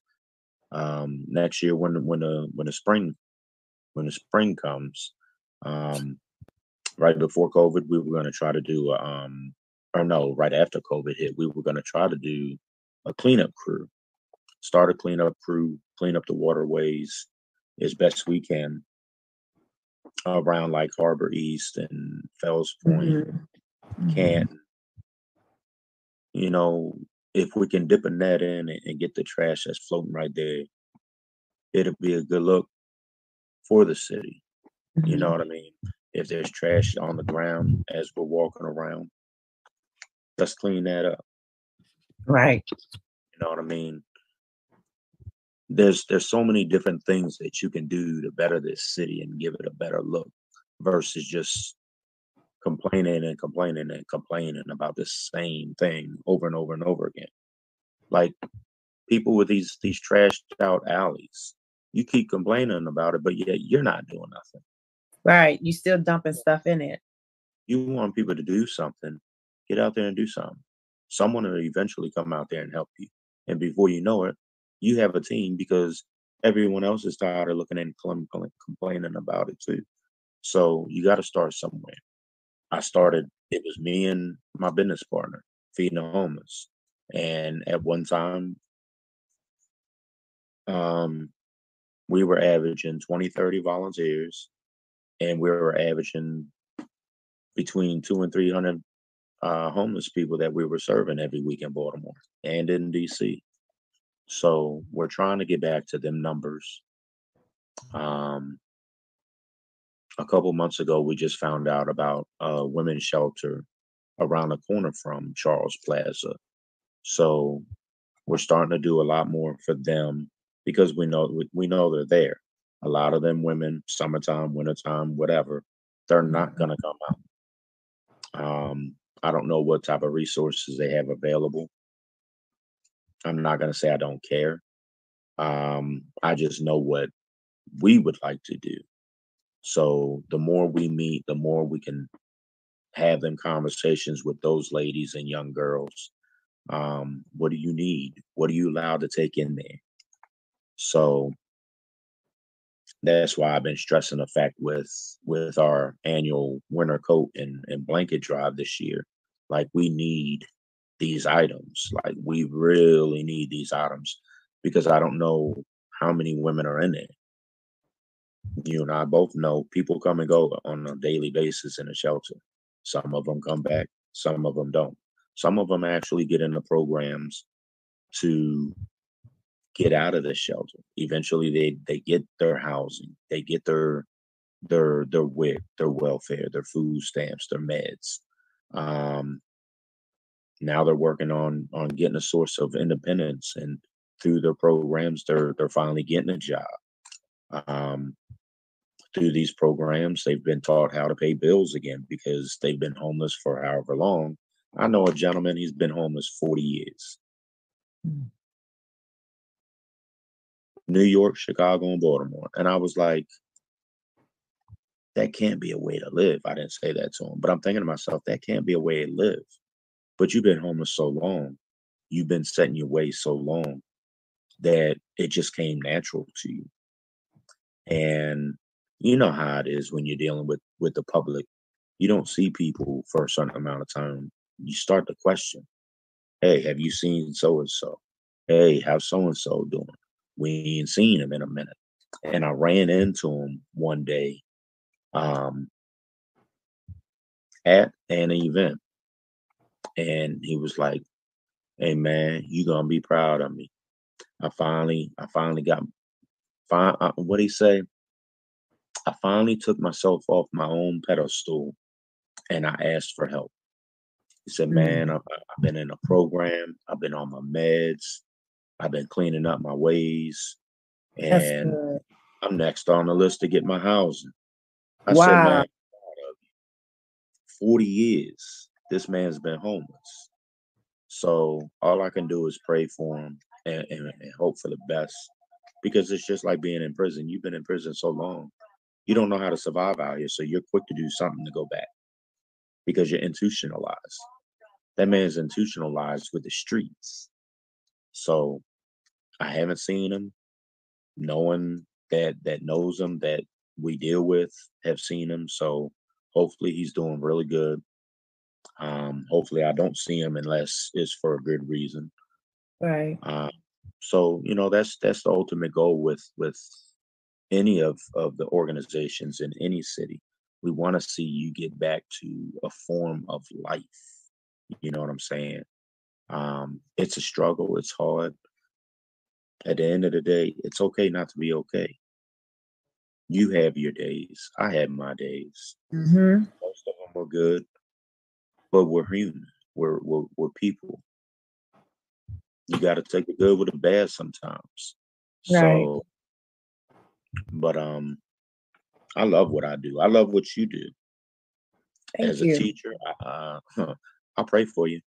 Um, next year, when when the when the spring when the spring comes, um, right before COVID, we were going to try to do, um, or no, right after COVID hit, we were going to try to do a cleanup crew, start a cleanup crew, clean up the waterways as best we can around like Harbor East and Fells Point, mm-hmm. Canton. You know, if we can dip a net in and, and get the trash that's floating right there, it'll be a good look for the city. Mm-hmm. You know mm-hmm. what I mean? If there's trash on the ground as we're walking around, let's clean that up. Right. You know what I mean? There's there's so many different things that you can do to better this city and give it a better look versus just complaining and complaining and complaining about the same thing over and over and over again. Like people with these these trashed out alleys. You keep complaining about it, but yet you're not doing nothing. Right. You still dumping stuff in it. You want people to do something, get out there and do something. Someone will eventually come out there and help you. And before you know it, you have a team because everyone else is tired of looking and complaining about it too. So you got to start somewhere. I started, it was me and my business partner feeding the homeless. And at one time, um, we were averaging 20, 30 volunteers, and we were averaging between two and 300 uh, homeless people that we were serving every week in Baltimore and in DC. So we're trying to get back to them numbers. Um, a couple months ago, we just found out about a women's shelter around the corner from Charles Plaza. So we're starting to do a lot more for them because we know we know they're there. A lot of them women, summertime, wintertime, whatever, they're not to come out. Um, I don't know what type of resources they have available. I'm not going to say I don't care. Um, I just know what we would like to do. So the more we meet, the more we can have them conversations with those ladies and young girls. Um, what do you need? What are you allowed to take in there? So that's why I've been stressing the fact with with our annual winter coat and, and blanket drive this year. Like we need these items. Like we really need these items because I don't know how many women are in there you and I both know people come and go on a daily basis in a shelter. Some of them come back, some of them don't. Some of them actually get into programs to get out of the shelter. Eventually they they get their housing, they get their their their WIC, their welfare, their food stamps, their meds. Um now they're working on on getting a source of independence and through their programs they're they're finally getting a job. Um through these programs, they've been taught how to pay bills again because they've been homeless for however long. I know a gentleman, he's been homeless 40 years. Mm. New York, Chicago, and Baltimore. And I was like, that can't be a way to live. I didn't say that to him, but I'm thinking to myself, that can't be a way to live. But you've been homeless so long, you've been setting your ways so long that it just came natural to you. And you know how it is when you're dealing with with the public. You don't see people for a certain amount of time. You start to question, "Hey, have you seen so and so? Hey, how's so and so doing? We ain't seen him in a minute." And I ran into him one day um, at an event, and he was like, "Hey, man, you gonna be proud of me? I finally, I finally got." Fine, uh, what he say? I finally took myself off my own pedestal and I asked for help. He said, Man, mm. I've, I've, been in a program, I've been on my meds, I've been cleaning up my ways, and I'm next on the list to get my housing. I wow. said, Man, uh, 40 years, this man's been homeless. So all I can do is pray for him and, and, and hope for the best because it's just like being in prison. You've been in prison so long you don't know how to survive out here. So you're quick to do something to go back because you're institutionalized. That man's institutionalized with the streets. So I haven't seen him. No one that that knows him that we deal with have seen him. So hopefully he's doing really good. Um, hopefully I don't see him unless it's for a good reason. Right. Uh, so you know that's that's the ultimate goal with with any of of the organizations in any city. We want to see you get back to a form of life. You know what I'm saying? Um, it's a struggle. It's hard. At the end of the day, it's okay not to be okay. You have your days. I have my days. Mm-hmm. Most of them are good, but we're human. We're we're, we're people. You got to take the good with the bad sometimes. Right. So, but um, I love what I do. I love what you do Thank as you. a teacher. I, uh, I pray for you.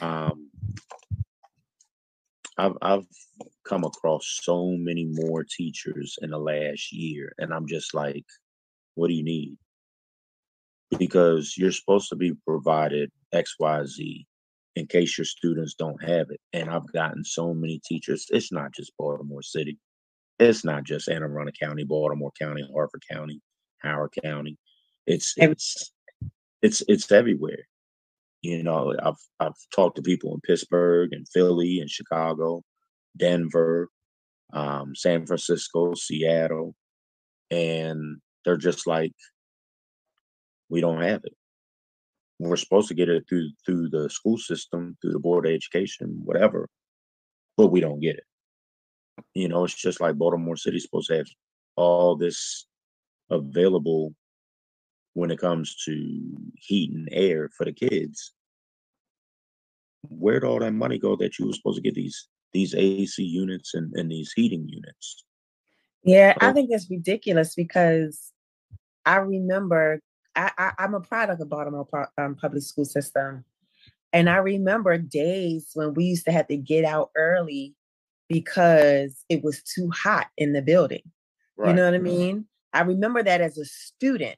Um, I've I've come across so many more teachers in the last year, and I'm just like, what do you need? Because you're supposed to be provided X, Y, Z in case your students don't have it. And I've gotten so many teachers. It's not just Baltimore City. It's not just Anne Arundel County, Baltimore County, Harford County, Howard County. It's it's it's it's everywhere. You know, I've I've talked to people in Pittsburgh and Philly and Chicago, Denver, um, San Francisco, Seattle, and they're just like, we don't have it. We're supposed to get it through through the school system, through the board of education, whatever, but we don't get it. You know, it's just like Baltimore City's supposed to have all this available when it comes to heat and air for the kids. Where'd all that money go that you were supposed to get these these AC units and, and these heating units? Yeah, I Oh. think it's ridiculous because I remember I, I I'm a product of Baltimore um, public school system, and I remember days when we used to have to get out early because it was too hot in the building. You know what I mean? I remember that as a student.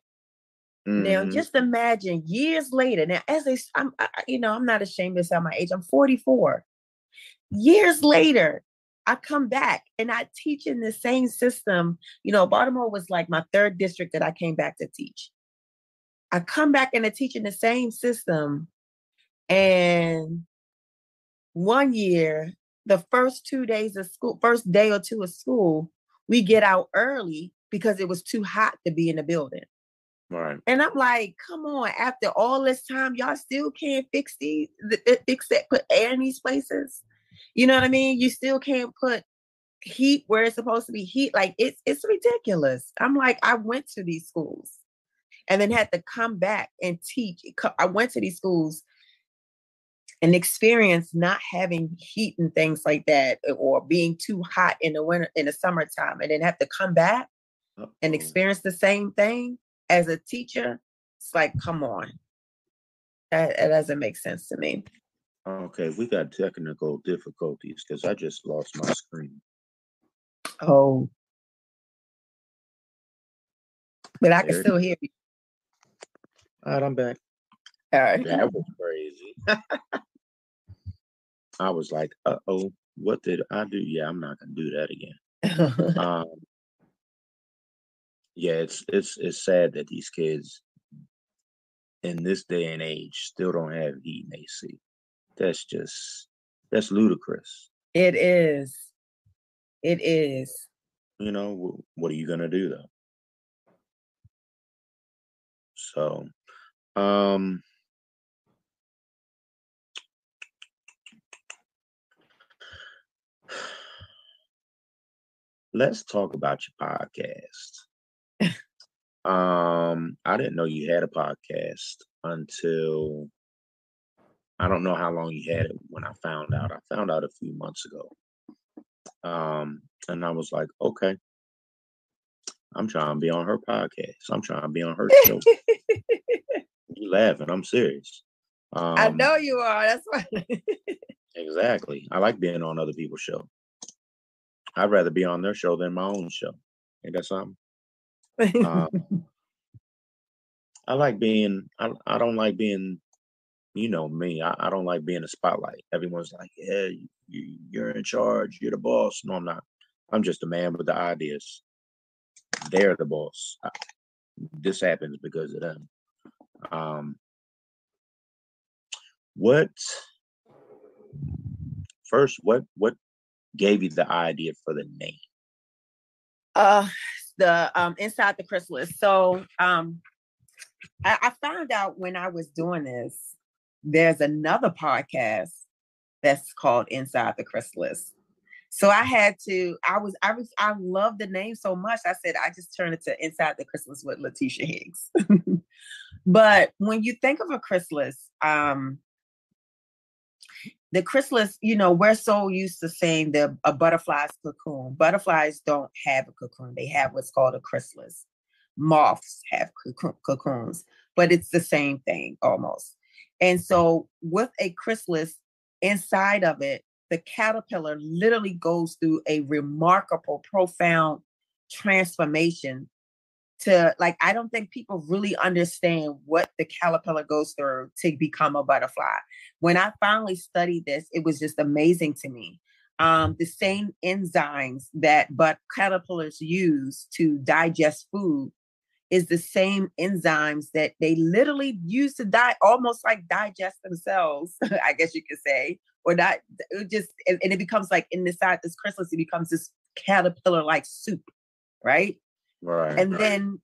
Now, Mhm. just imagine years later. Now, as a, I'm, I, I- you know, I'm not ashamed to say my age. I'm 44. Years later, I come back and I teach in the same system. You know, Baltimore was like my third district that I came back to teach. I come back and I teach in the same system, and one year, the first two days of school, first day or two of school, we get out early because it was too hot to be in the building. right. And I'm like, come on, after all this time, y'all still can't fix these, th- th- fix that, put air in these places. You know what I mean? You still can't put heat where it's supposed to be heat. Like it's it's ridiculous. I'm like, I went to these schools and then had to come back and teach. I went to these schools and experience not having heat and things like that, uh, or being too hot in the winter in the summertime, and then have to come back and experience the same thing as a teacher, it's like, come on. That, that doesn't make sense to me. Okay, we got technical difficulties because I just lost my screen. Oh. But I can There it still hear you. All right, I'm back. All right. That was crazy. I was like, uh oh, what did I do? Yeah, I'm not gonna do that again. Um, yeah, it's it's it's sad that these kids in this day and age still don't have heat and AC. That's just that's ludicrous. it is. It is. You know, what are you gonna do though? So, um, let's talk about your podcast. um, I didn't know you had a podcast until I don't know how long he had it when I found out. I found out a few months ago. Um, and I was like, okay, I'm trying to be on her podcast. I'm trying to be on her show. you laughing? I'm serious. Um, I know you are. That's why. Exactly. I like being on other people's show. I'd rather be on their show than my own show. Ain't that something? Um, I like being. I I don't like being. You know me. I, I don't like being a spotlight. Everyone's like, "Yeah, you, you're in charge. You're the boss." No, I'm not. I'm just a man with the ideas. They're the boss. I, this happens because of them. Um, what first? What what gave you the idea for the name? Uh, the um inside the chrysalis. So um, I found out when I was doing this, there's another podcast that's called Inside the Chrysalis. So I had to, I was, I was, I love the name so much. I said, I just turned it to Inside the Chrysalis with Letitia Higgs. but when you think of a chrysalis, um, the chrysalis, you know, we're so used to saying the a butterfly's cocoon. Butterflies don't have a cocoon; they have what's called a chrysalis. Moths have cocoons, but it's the same thing almost. And so, with a chrysalis inside of it, the caterpillar literally goes through a remarkable, profound transformation to like i don't think people really understand what the caterpillar goes through to become a butterfly. When i finally studied this it was just amazing to me. Um, the same enzymes that but caterpillars use to digest food is the same enzymes that they literally use to die almost like digest themselves i guess you could say or not it just and, and it becomes like in the side this chrysalis it becomes this caterpillar like soup right Right. and right. then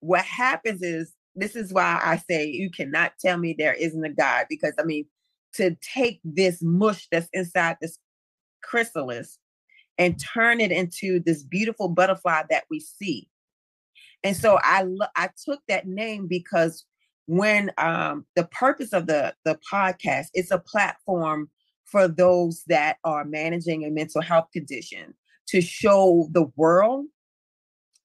what happens is this is why I say you cannot tell me there isn't a God because I mean to take this mush that's inside this chrysalis and turn it into this beautiful butterfly that we see. And so I I took that name because when um the purpose of the the podcast it's a platform for those that are managing a mental health condition to show the world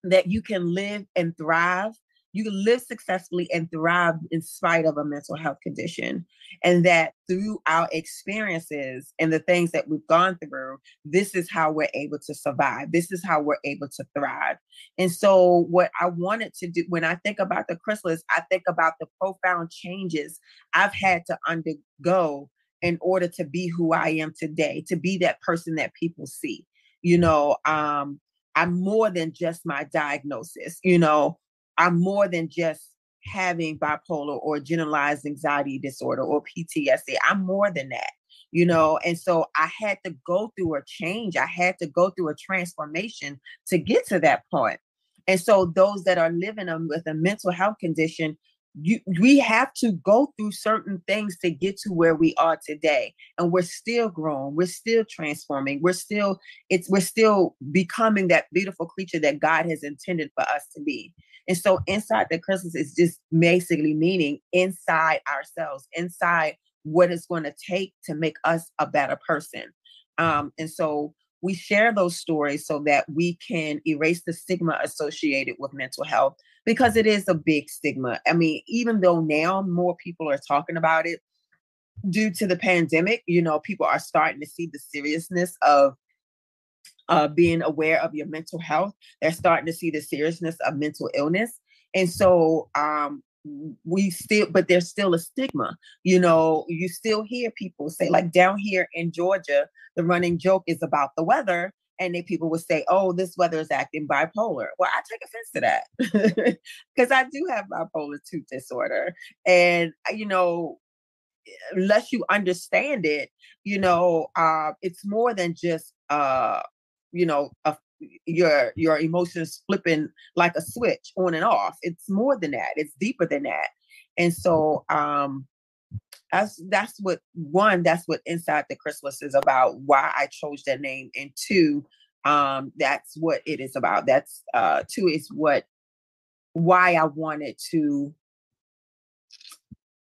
that you can live and thrive. You can live successfully and thrive in spite of a mental health condition. And that through our experiences and the things that we've gone through, this is how we're able to survive. This is how we're able to thrive. And so, what I wanted to do when I think about the chrysalis, I think about the profound changes I've had to undergo in order to be who I am today, to be that person that people see. You know, um, I'm more than just my diagnosis. You know, I'm more than just having bipolar or generalized anxiety disorder or PTSD. I'm more than that, you mm-hmm. know. And so I had to go through a change. I had to go through a transformation to get to that point. And so those that are living with a mental health condition, you we have to go through certain things to get to where we are today and we're still growing we're still transforming we're still it's we're still becoming that beautiful creature that god has intended for us to be. And so inside the chrysalis is just basically meaning inside ourselves inside what it's going to take to make us a better person. Um and so we share those stories so that we can erase the stigma associated with mental health because it is a big stigma. I mean, even though now more people are talking about it due to the pandemic, you know, people are starting to see the seriousness of uh, being aware of your mental health. They're starting to see the seriousness of mental illness. And so um, we still, but there's still a stigma. You know, you still hear people say, like down here in Georgia, the running joke is about the weather and then people would say, "Oh, this weather is acting bipolar." Well, I take offense to that because I do have bipolar two disorder, and uh, you know, unless you understand it, you know, uh, it's more than just uh, you know, a, your your emotions flipping like a switch on and off. It's more than that. It's deeper than that, and so um, that's that's what one that's what inside the Chrysalis is about why i chose that name and two um that's what it is about. That's uh two is what why i wanted to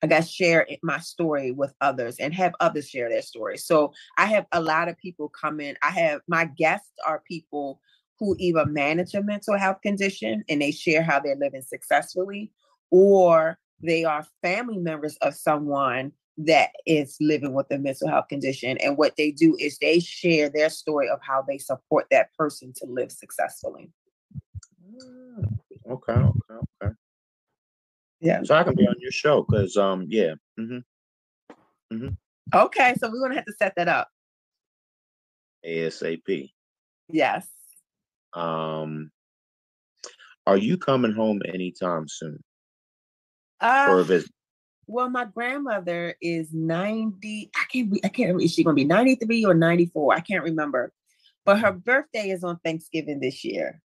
i guess share my story with others and have others share their story. So i have a lot of people come in i have my guests are people who either manage a mental health condition and they share how they're living successfully or they are family members of someone that is living with a mental health condition. And what they do is they share their story of how they support that person to live successfully. Mm, okay, okay, okay. Yeah. So I can be on your show because, um, yeah. Mm-hmm. Mm-hmm. Okay, so we're gonna have to set that up. ASAP. Yes. Um. Are you coming home anytime soon Uh, for a visit? well, my grandmother is 90. I can't be, I can't remember. Is she gonna be 93 or 94? I can't remember. But her birthday is on Thanksgiving this year.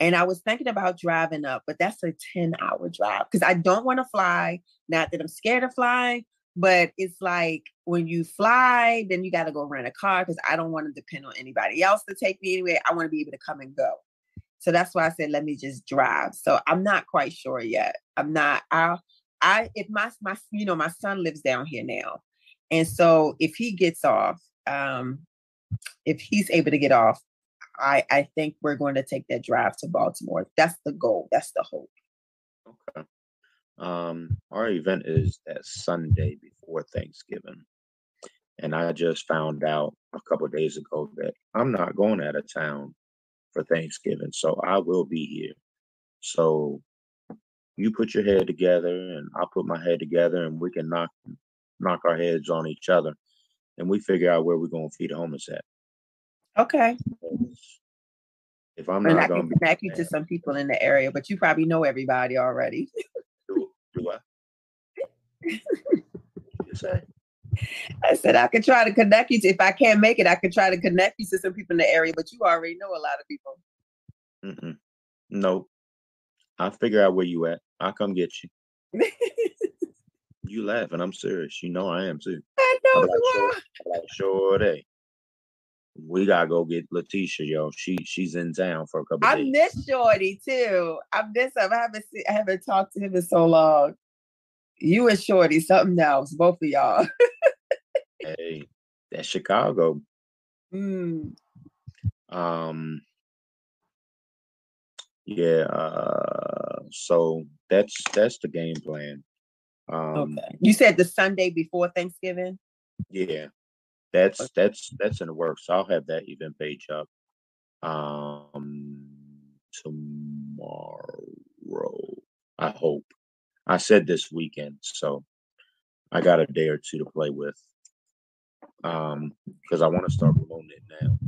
And I was thinking about driving up, but that's a 10 hour drive because I don't want to fly. Not that I'm scared of flying, but it's like when you fly, then you got to go rent a car because I don't want to depend on anybody else to take me anywhere. I want to be able to come and go. So that's why I said, let me just drive. So I'm not quite sure yet. I'm not, I, I, if my, my, you know, my son lives down here now. And so if he gets off, um, if he's able to get off, I, I think we're going to take that drive to Baltimore. That's the goal. That's the hope. Okay. Um, our event is that Sunday before Thanksgiving. And I just found out a couple days ago that I'm not going out of town for Thanksgiving. So I will be here. So you put your head together and I'll put my head together and we can knock knock our heads on each other and we figure out where we're gonna feed the homeless at. Okay. If I'm And not I gonna connect you to some people in the area, but you probably know everybody already. do, do I? I said I could try to connect you to if I can't make it, I could try to connect you to some people in the area, but you already know a lot of people. Mm-mm. Nope. I'll figure out where you at. I'll come get you. You laughing? I'm serious. You know I am too. I know like, you sure, are. Like, sure day. We gotta go get Letitia, yo. She she's in town for a couple I days. miss Shorty too. I miss him. I haven't seen, I haven't talked to him in so long. You and Shorty, something else, both of y'all. Hey, that's Chicago. Mm, Um, yeah. Uh, so that's that's the game plan. Um, okay. You said the Sunday before Thanksgiving. yeah, that's that's that's in the works. I'll have that event page up. Um, tomorrow. I hope. I said this weekend, so I got a day or two to play with. Um, because I want to start promoting it now.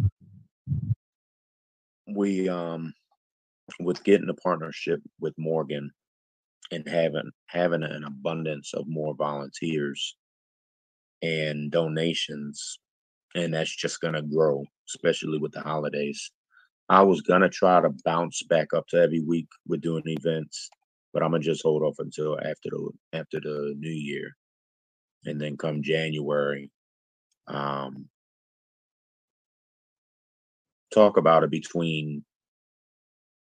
We um with getting a partnership with Morgan and having having an abundance of more volunteers and donations, and that's just gonna grow, especially with the holidays. I was gonna try to bounce back up to every week with doing events, but I'm gonna just hold off until after the after the new year, and then come January, um, talk about it between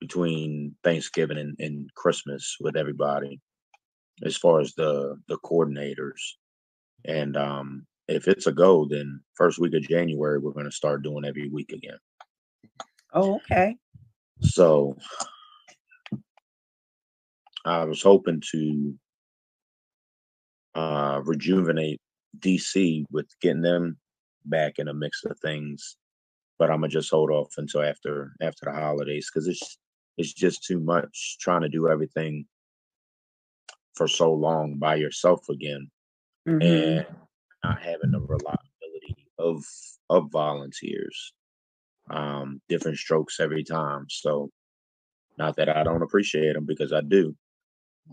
between Thanksgiving and, and Christmas with everybody, as far as the the coordinators, and um, if it's a go, then first week of January we're gonna start doing every week again. Oh, okay. So I was hoping to uh, rejuvenate DC with getting them back in a mix of things, but I'm gonna just hold off until after after the holidays because it's it's just too much trying to do everything for so long by yourself again Mhm. and not having the reliability of of volunteers um different strokes every time so not that i don't appreciate them because i do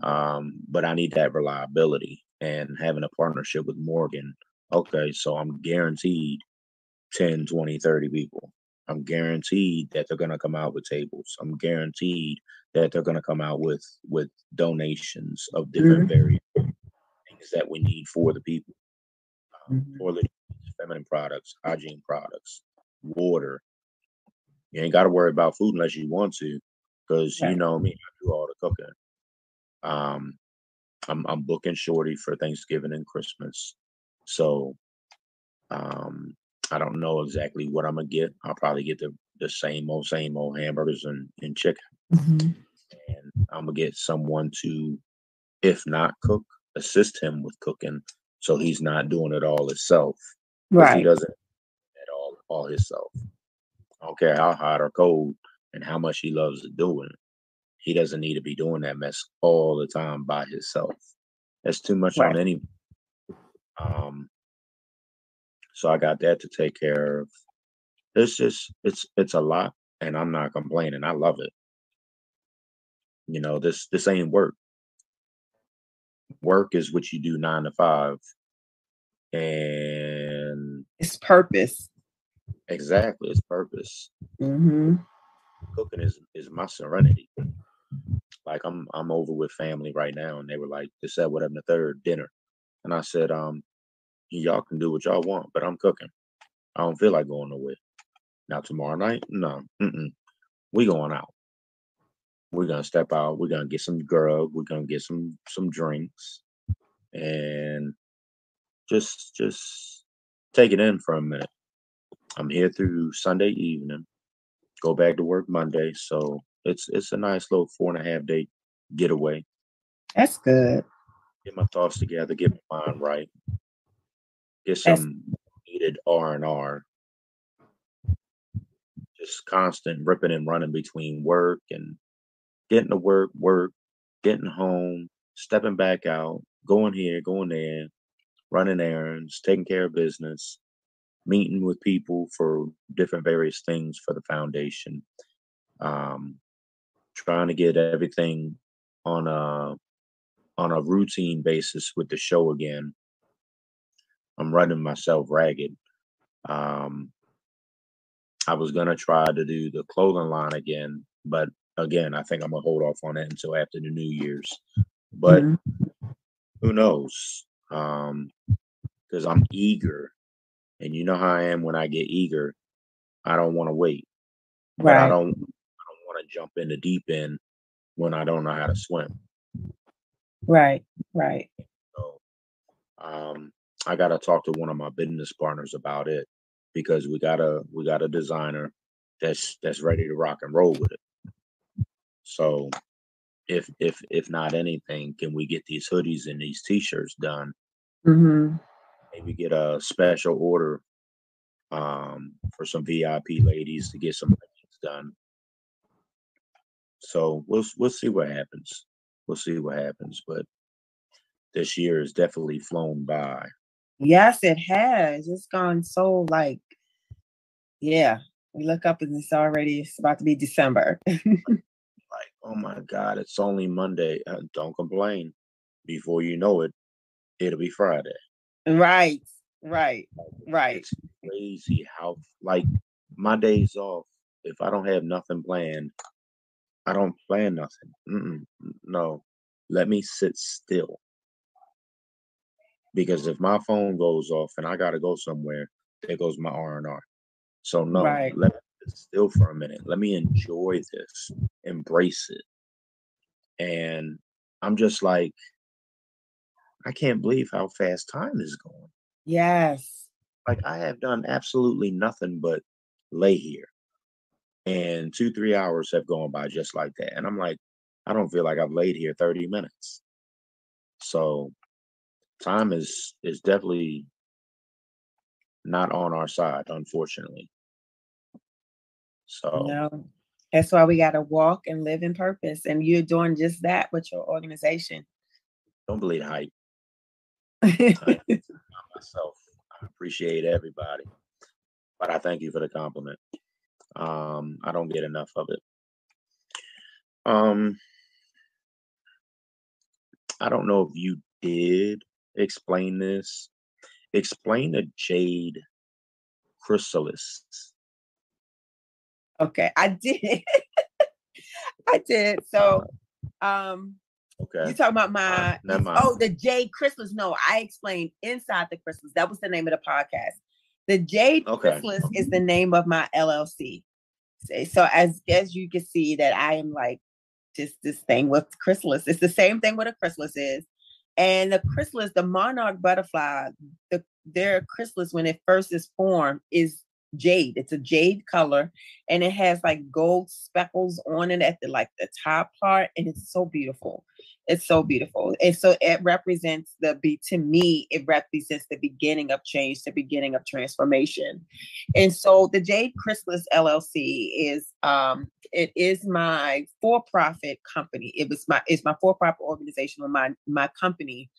um but i need that reliability and having a partnership with morgan. Okay so i'm guaranteed 10 20 30 people. I'm guaranteed that they're going to come out with tables. I'm guaranteed that they're going to come out with with donations of different various things that we need for the people. Um, Mhm. toilet feminine products hygiene products water. You ain't got to worry about food unless you want to because you know me i do all the cooking um i'm, I'm booking shorty for thanksgiving and christmas so um i don't know exactly what i'm gonna get i'll probably get the the same old same old hamburgers and, and chicken Mhm. and I'm gonna get someone to, if not cook, assist him with cooking, so he's not doing it all himself. 'cause He doesn't at all all himself. I don't care how hot or cold and how much he loves doing it. He doesn't need to be doing that mess all the time by himself. That's too much Right. on any. Um. So I got that to take care of. It's just it's it's a lot, and I'm not complaining. I love it. You know, this this ain't work. Work is what you do nine to five. And it's purpose. Exactly, it's purpose. Mm-hmm. Cooking is is my serenity. Like I'm I'm over with family right now, and they were like, "They said whatever the third dinner," and I said, "Um, y'all can do what y'all want, but I'm cooking. I don't feel like going nowhere. Now tomorrow night, no, mm-mm. we going out. We're gonna step out. We're gonna get some grub. We're gonna get some some drinks, and just just take it in for a minute. I'm here through Sunday evening. Go back to work Monday, so it's it's a nice little four and a half day getaway. That's good. Get my thoughts together, get my mind right, get some That's- needed R and R. Just constant ripping and running between work and getting to work, work, getting home, stepping back out, going here, going there, running errands, taking care of business, meeting with people for different various things for the foundation. Um, trying to get everything on a on a routine basis with the show again. I'm running myself ragged. Um, I was gonna try to do the clothing line again, but again, I think I'm gonna hold off on that until after the New Year's. But mm-hmm. who knows? Um, because I'm eager, and you know how I am when I get eager. I don't want to wait. Right. But I don't. I don't to jump in the deep end when I don't know how to swim. Right. Right. So, um, I got to talk to one of my business partners about it because we got a we got a designer that's that's ready to rock and roll with it. So if if if not anything, can we get these hoodies and these t-shirts done? Mm-hmm. Maybe get a special order um, for some VIP ladies to get some things done. So we'll we'll see what happens. We'll see what happens, but this year has definitely flown by. Yes, it has. It's gone so like, yeah. We look up and it's already it's about to be December. like, oh my God, it's only Monday. Uh, don't complain. Before you know it, it'll be Friday. Right, right, right. It's crazy how like my days off. If I don't have nothing planned, I don't plan nothing. Mm-mm, no, let me sit still because if my phone goes off and I got to go somewhere, there goes my R and R. So no, right. let me sit still for a minute. Let me enjoy this, embrace it, and I'm just like, I can't believe how fast time is going. Yes. Like I have done absolutely nothing but lay here. And two, three hours have gone by just like that. And I'm like, I don't feel like I've laid here 30 minutes. So time is is definitely not on our side, unfortunately. So no, that's why we got to walk and live in purpose, and you're doing just that with your organization. Don't believe hype. myself, I appreciate everybody, but I thank you for the compliment. Um, I don't get enough of it. Um, I don't know if you did explain this. Explain the jade chrysalis. Okay, I did. I did. So, um, okay, you talking about my uh, oh the jade chrysalis? No, I explained inside the chrysalis. That was the name of the podcast. The jade okay. chrysalis is the name of my LLC. So as as you can see that I am like just this thing with chrysalis. It's the same thing what a chrysalis is. And the chrysalis, the monarch butterfly, the their chrysalis when it first is formed is jade. It's a jade color and it has like gold speckles on it at the like the top part and it's so beautiful. It's so beautiful. And so it represents the be to me, it represents the beginning of change, the beginning of transformation. And so the Jade Chrysalis LLC is um it is my for-profit company. It was my it's my for-profit organization or my my company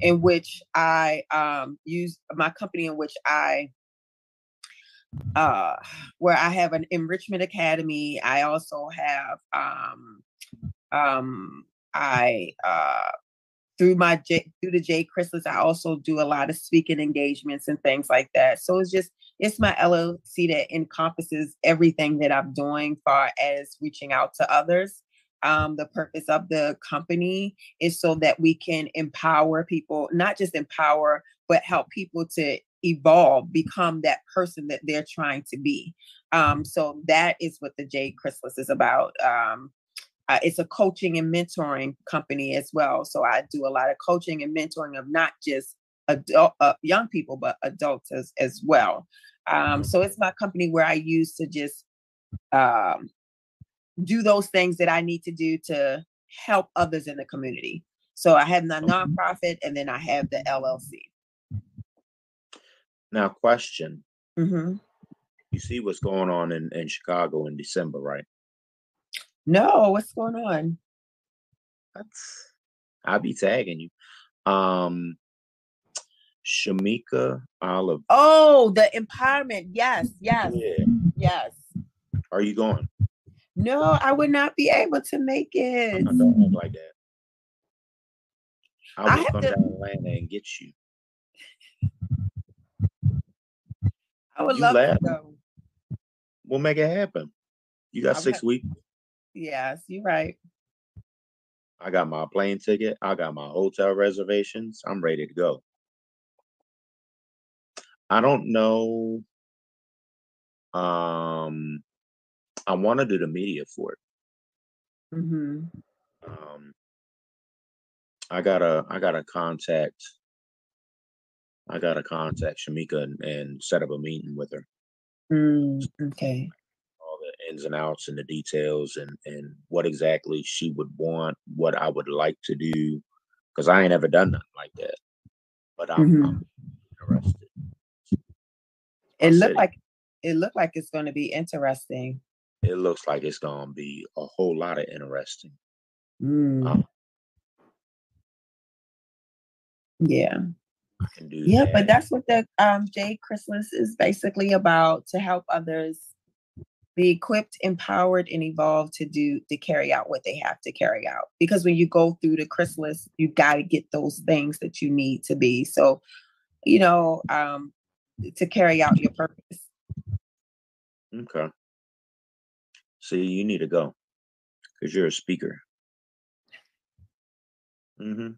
in which I um use my company in which I uh where I have an enrichment academy. I also have um Um, I uh, through my J, through the J Chrysalis, I also do a lot of speaking engagements and things like that. So it's just it's my LLC that encompasses everything that I'm doing, far as reaching out to others. Um, the purpose of the company is so that we can empower people, not just empower, but help people to evolve, become that person that they're trying to be. Um, so that is what the J Chrysalis is about. Um, uh, it's a coaching and mentoring company as well. So I do a lot of coaching and mentoring of not just adult uh, young people, but adults as as well. Um, mm-hmm. so it's my company where I use to just um, do those things that I need to do to help others in the community. So I have my nonprofit, and then I have the LLC. Now, question. Mm-hmm. You see what's going on in, in Chicago in December, right? No, what's going on? That's I'll be tagging you. Um Shamika Olive. Oh, the empowerment. Yes, yes, Yeah. yes. Are you going? No, I would not be able to make it. I don't act like that. I I will have come to- down to Atlanta and get you. I would You love laugh. to go. We'll make it happen. You got six weeks. Yes, you're right. I got my plane ticket. I got my hotel reservations. I'm ready to go. I don't know. Um, I want to do the media for it. Mm-hmm. Um, I gotta, I gotta contact. I gotta contact Shamika and, and set up a meeting with her. Mm, okay. Ins and outs and the details and and what exactly she would want, what I would like to do, because I ain't ever done nothing like that. But I'm, Mhm. I'm interested. It looked like it looked like it's going to be interesting. It looks like it's gonna be a whole lot of interesting. Mm, Um, yeah. I can do Yeah, that. but that's what the um J Chrysalis is basically about to help others be equipped, empowered, and evolved to do to carry out what they have to carry out. Because when you go through the chrysalis, you got to get those things that you need to be. So, you know, um, to carry out your purpose. okay. See, you need to go because you're a speaker. Mm-hmm.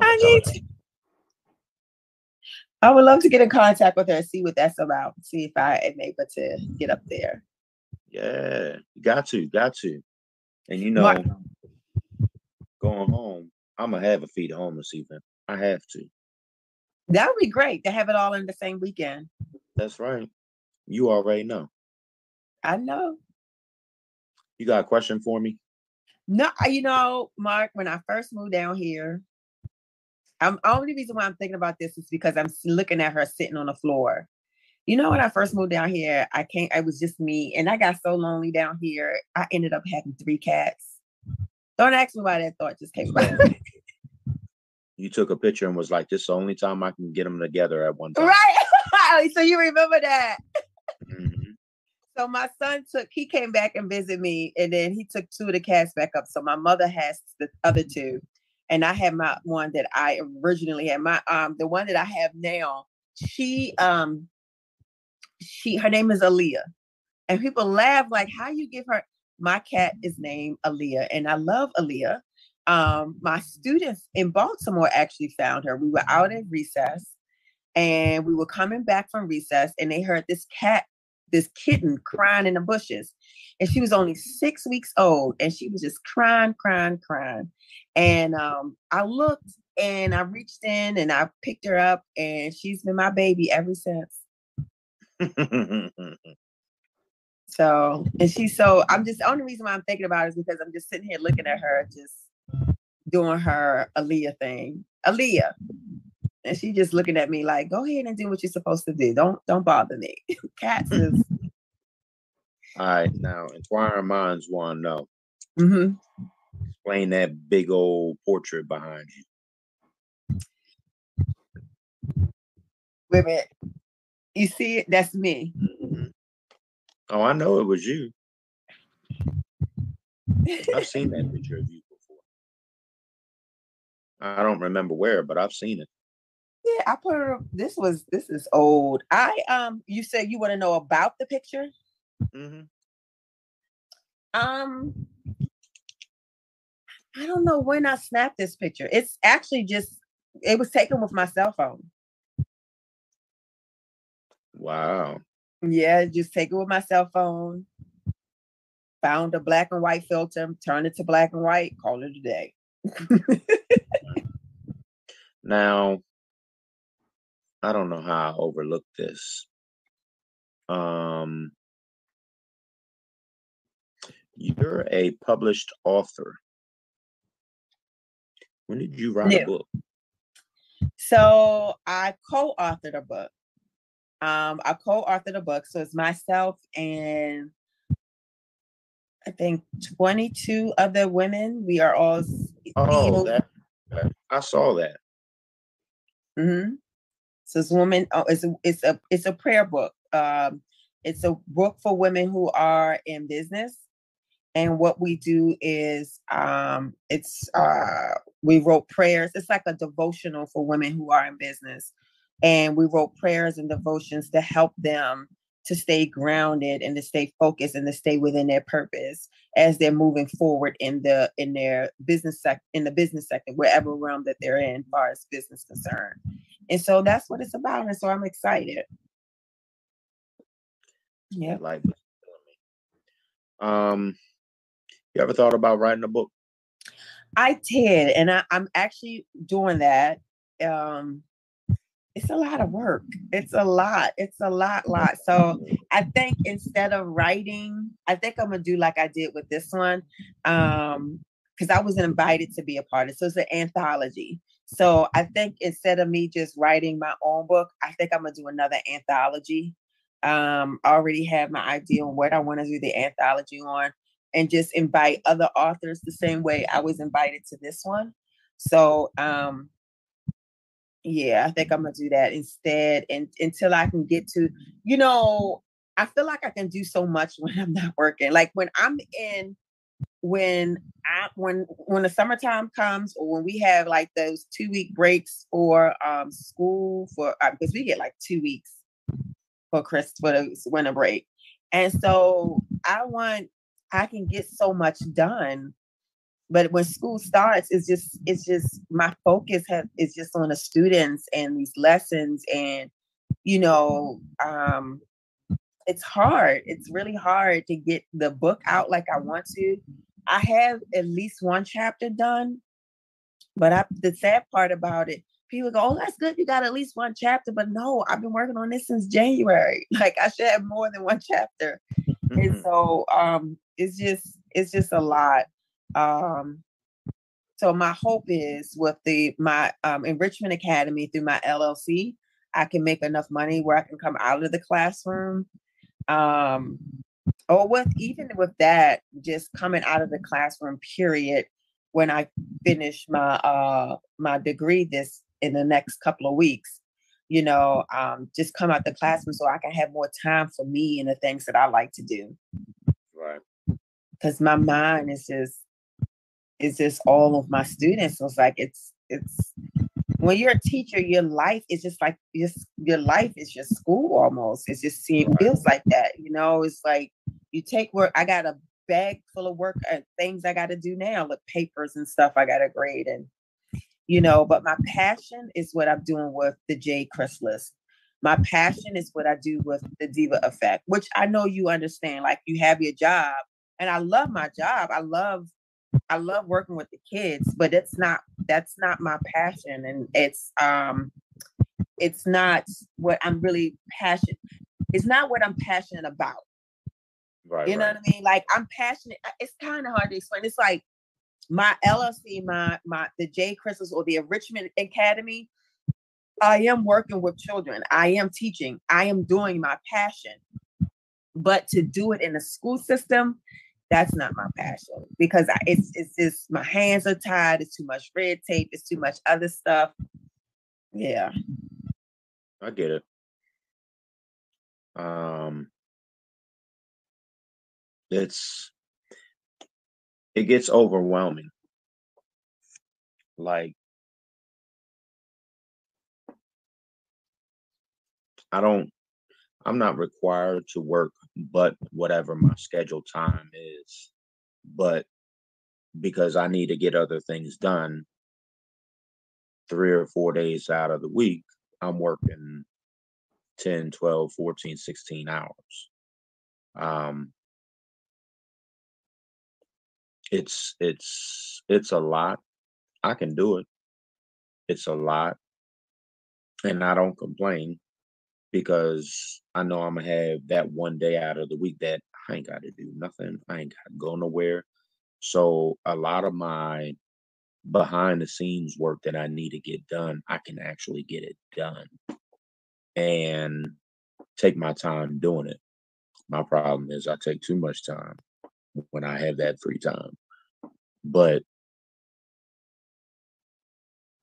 I need to. I would love to get in contact with her and see what that's about. See if I am able to get up there. Yeah, got to, got to. And you know, Mar- going home, I'm gonna have a feed home this evening. I have to. That would be great to have it all in the same weekend. That's right. You already know. I know. You got a question for me? No, uh, you know, Mark, when I first moved down here, I'm only reason why I'm thinking about this is because I'm looking at her sitting on the floor. You know, when I first moved down here, I can't, I was just me and I got so lonely down here. I ended up having three cats. Don't ask me why that thought just came about. You took a picture and was like, "This is the only time I can get them together at one time." right. so you remember that. Mhm. So my son took, he came back and visited me, and then he took two of the cats back up. So my mother has the other two, and I have my one that I originally had. My um, the one that I have now, she um, she her name is Aaliyah, and people laugh like, how you give her? My cat is named Aaliyah, and I love Aaliyah. Um, my students in Baltimore actually found her. We were out at recess, and we were coming back from recess, and they heard this cat this kitten crying in the bushes. And she was only six weeks old and she was just crying, crying, crying. And um, I looked and I reached in and I picked her up and she's been my baby ever since. So, and she's so, I'm just, the only reason why I'm thinking about it is because I'm just sitting here looking at her, just doing her Aaliyah thing. Aaliyah. And she just looking at me like, go ahead and do what you're supposed to do. Don't, don't bother me. Cats is, All right, now inquiring minds want to know. mhm. Explain that big old portrait behind you. Wait a minute. You see it? That's me. Mhm. Oh, I know it was you. I've seen that picture of you before. I don't remember where, but I've seen it. Yeah, I put her. This was this is old. I um, you said you want to know about the picture. Mm-hmm. Um, I don't know when I snapped this picture. It's actually just it was taken with my cell phone. Wow. Yeah, just take it with my cell phone. Found a black and white filter, turned it to black and white, call it a day. now, I don't know how I overlooked this. Um, you're a published author. When did you write a book? So I co-authored a book. Um, I co-authored a book. So it's myself and I think 22 other women. We are all Oh, that, I saw that. Mm-hmm. So it's woman. Oh, it's a it's a it's a prayer book. Um, it's a book for women who are in business. And what we do is um, it's uh, we wrote prayers. It's like a devotional for women who are in business, and we wrote prayers and devotions to help them to stay grounded and to stay focused and to stay within their purpose as they're moving forward in the in their business sec in the business sector wherever realm that they're in as far as business concerned and so that's what it's about and so i'm excited. Yeah like um you ever thought about writing a book i did and I, i'm actually doing that um it's a lot of work. It's a lot. It's a lot, lot. So I think instead of writing, I think I'm gonna do like I did with this one. Um, because I was invited to be a part of it. So it's an anthology. So I think instead of me just writing my own book, I think I'm gonna do another anthology. Um, I already have my idea on what I want to do the anthology on and just invite other authors the same way I was invited to this one. So um yeah, I think I'm gonna do that instead, and until I can get to, you know, I feel like I can do so much when I'm not working. Like when I'm in, when I when when the summertime comes, or when we have like those two week breaks for um school for because uh, we get like two weeks for Chris for the winter break, and so I want I can get so much done but when school starts it's just it's just my focus has is just on the students and these lessons and you know um it's hard it's really hard to get the book out like i want to. I have at least one chapter done but I, the sad part about it people go oh that's good you got at least one chapter but no i've been working on this since january. Like i should have more than one chapter and so um it's just it's just a lot um, so my hope is with the my um, enrichment academy through my LLC, I can make enough money where I can come out of the classroom. Um, or with even with that, just coming out of the classroom, period, when I finish my uh my degree this in the next couple of weeks, you know, um, just come out the classroom so I can have more time for me and the things that I like to do. Right. Because my mind is just is just all of my students. So it's like it's it's when you're a teacher, your life is just like just your life is just school almost. It's just it feels like that, you know. It's like you take work. I got a bag full of work and things I got to do now, like papers and stuff I got to grade and you know. But my passion is what I'm doing with the J Chrysalis. My passion is what I do with the Diva Effect, which I know you understand. Like you have your job, and I love my job. I love I love working with the kids, but it's not that's not my passion and it's um it's not what I'm really passionate it's not what I'm passionate about. Right. You know right. what I mean? Like I'm passionate. It's kind of hard to explain. It's like my LLC, my my the J Chrysalis or the Enrichment Academy. I am working with children. I am teaching. I am doing my passion. But to do it in a school system, that's not my passion because I, it's it's just my hands are tied. It's too much red tape. It's too much other stuff. Yeah, I get it. Um, it's it gets overwhelming. Like I don't I'm not required to work but whatever my scheduled time is. But because I need to get other things done three or four days out of the week, I'm working 10, 12, 14, 16 hours. Um it's it's it's a lot. I can do it. It's a lot. And I don't complain because I know I'm gonna have that one day out of the week that I ain't got to do nothing. I ain't got to go nowhere. So a lot of my behind the scenes work that I need to get done, I can actually get it done and take my time doing it. My problem is I take too much time when I have that free time. But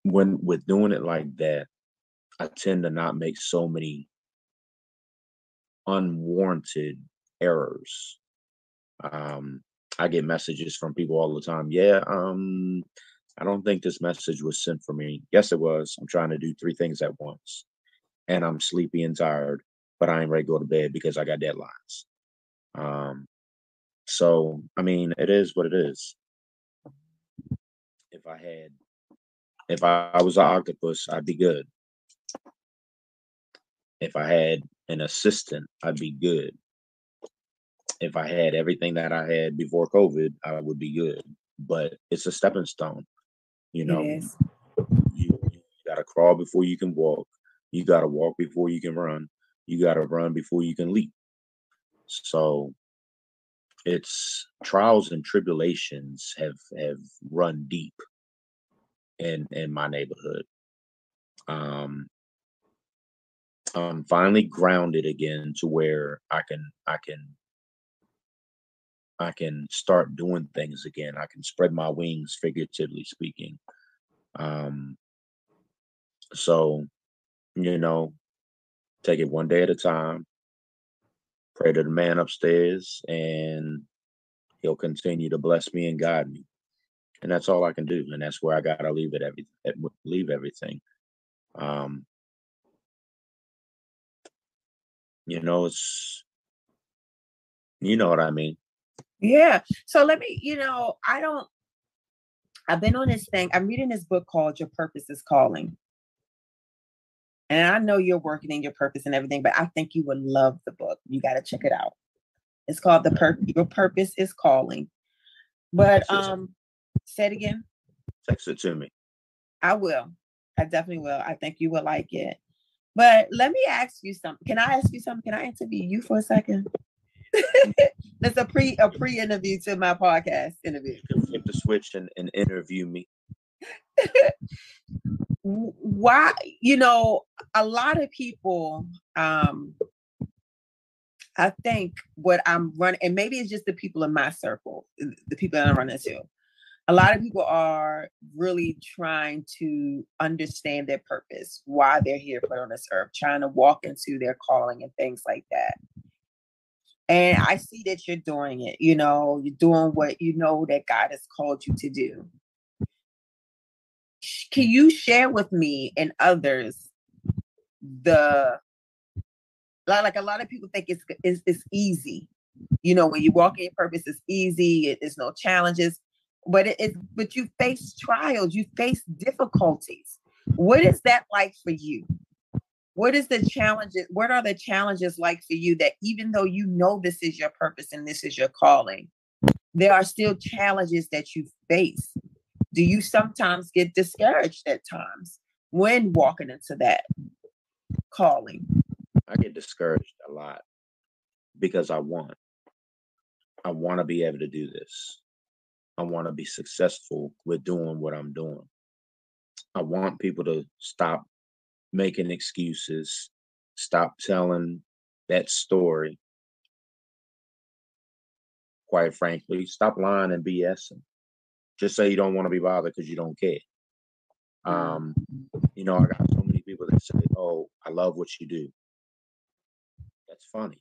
when with doing it like that, I tend to not make so many unwarranted errors. Um, I get messages from people all the time. Yeah, um, I don't think this message was sent for me. Yes, it was. I'm trying to do three things at once, and I'm sleepy and tired, but I ain't ready to go to bed because I got deadlines. Um, so I mean, it is what it is. If I had, if I, I was an octopus, I'd be good. If I had an assistant, I'd be good. If I had everything that I had before COVID, I would be good. But it's a stepping stone. You know, you, you got to crawl before you can walk. You got to walk before you can run. You got to run before you can leap. So it's trials and tribulations have have run deep in in my neighborhood. Um, I'm finally grounded again to where I can I can I can start doing things again. I can spread my wings, figuratively speaking. Um, so, you know, take it one day at a time. Pray to the man upstairs, and he'll continue to bless me and guide me. And that's all I can do, and that's where I gotta leave it. Every leave everything. Um, you know, it's you know what I mean. Yeah. So let me, you know, I don't I've been on this thing. I'm reading this book called Your Purpose is Calling. And I know you're working in your purpose and everything, but I think you would love the book. You got to check it out. It's called The Purpose. Your Purpose is Calling. But um say it again. Text it to me. I will. I definitely will. I think you will like it. But let me ask you something. Can I ask you something? Can I interview you for a second? That's a pre a pre interview to my podcast interview. You can flip the switch and, and interview me. Why, you know, a lot of people, um, I think what I'm running, and maybe it's just the people in my circle, the people that I'm running to a lot of people are really trying to understand their purpose, why they're here put on this earth, trying to walk into their calling and things like that. And I see that you're doing it. You know, you're doing what you know that God has called you to do. Can you share with me and others the like a lot of people think it's it's, it's easy. You know, when you walk in your purpose, it's easy. It, there's no challenges but it, it but you face trials, you face difficulties. What is that like for you? What is the challenges? What are the challenges like for you that even though you know this is your purpose and this is your calling, there are still challenges that you face? Do you sometimes get discouraged at times when walking into that calling? I get discouraged a lot because I want. I want to be able to do this. I want to be successful with doing what I'm doing. I want people to stop making excuses, stop telling that story. Quite frankly, stop lying and BSing. Just say you don't want to be bothered because you don't care. Um, you know, I got so many people that say, "Oh, I love what you do." That's funny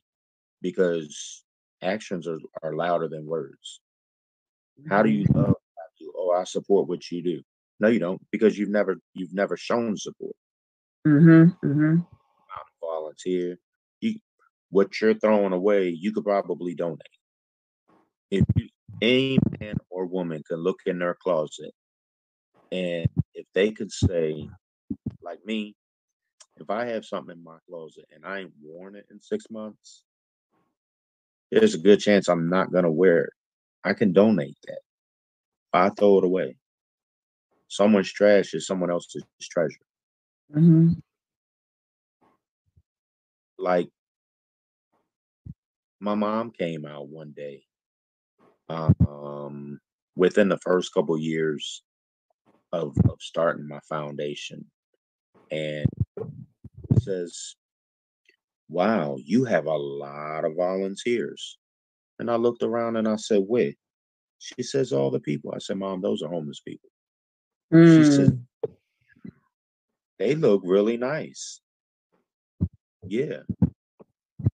because actions are, are louder than words How do you love? You? Oh, I support what you do. No, you don't, because you've never you've never shown support. Mm-hmm. Mm-hmm. Volunteer. You what you're throwing away, you could probably donate. If you, any man or woman can look in their closet and if they could say, like me, if I have something in my closet and I ain't worn it in six months, there's a good chance I'm not gonna wear it. I can donate that. I throw it away. Someone's trash is someone else's treasure. Mm-hmm. Like my mom came out one day. Um, within the first couple years of, of starting my foundation, and says, Wow, you have a lot of volunteers. And I looked around and I said, Wait. She says, All the people. I said, Mom, those are homeless people. Mm. She said, They look really nice. Yeah.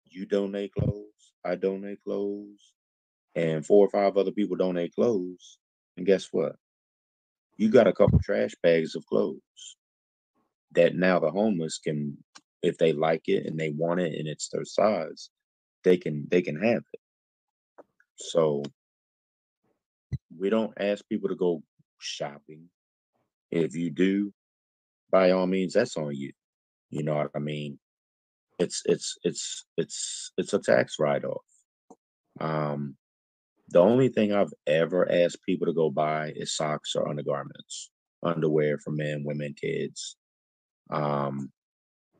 You donate clothes, I donate clothes, and four or five other people donate clothes. And guess what? You got a couple trash bags of clothes that now the homeless can if they like it and they want it and it's their size they can they can have it so we don't ask people to go shopping if you do by all means that's on you you know what i mean it's it's it's it's it's a tax write-off um the only thing i've ever asked people to go buy is socks or undergarments underwear for men women kids um,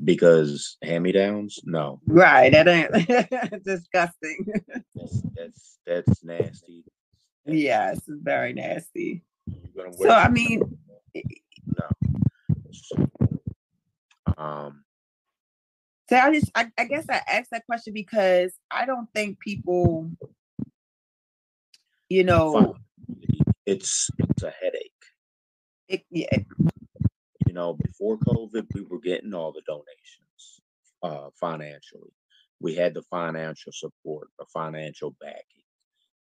because hand-me-downs, no. Right, that ain't disgusting. That's that's that's nasty. That's, yes, it's very nasty. So I mean, no. So, um. So I just, I, I guess I asked that question because I don't think people, you know, it's it's a headache. It, yeah, you know, before COVID, we were getting all the donations uh, financially. We had the financial support, the financial backing.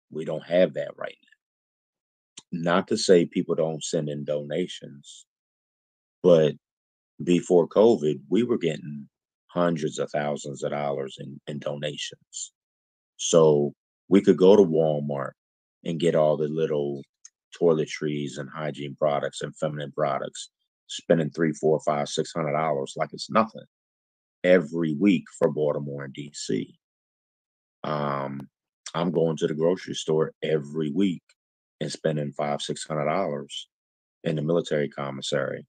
We don't have that right now. Not to say people don't send in donations, but before COVID, we were getting hundreds of thousands of dollars in, in donations. So we could go to Walmart and get all the little toiletries and hygiene products and feminine products spending three, four, five, six hundred dollars like it's nothing every week for Baltimore and DC. Um, I'm going to the grocery store every week and spending five, six hundred dollars in the military commissary.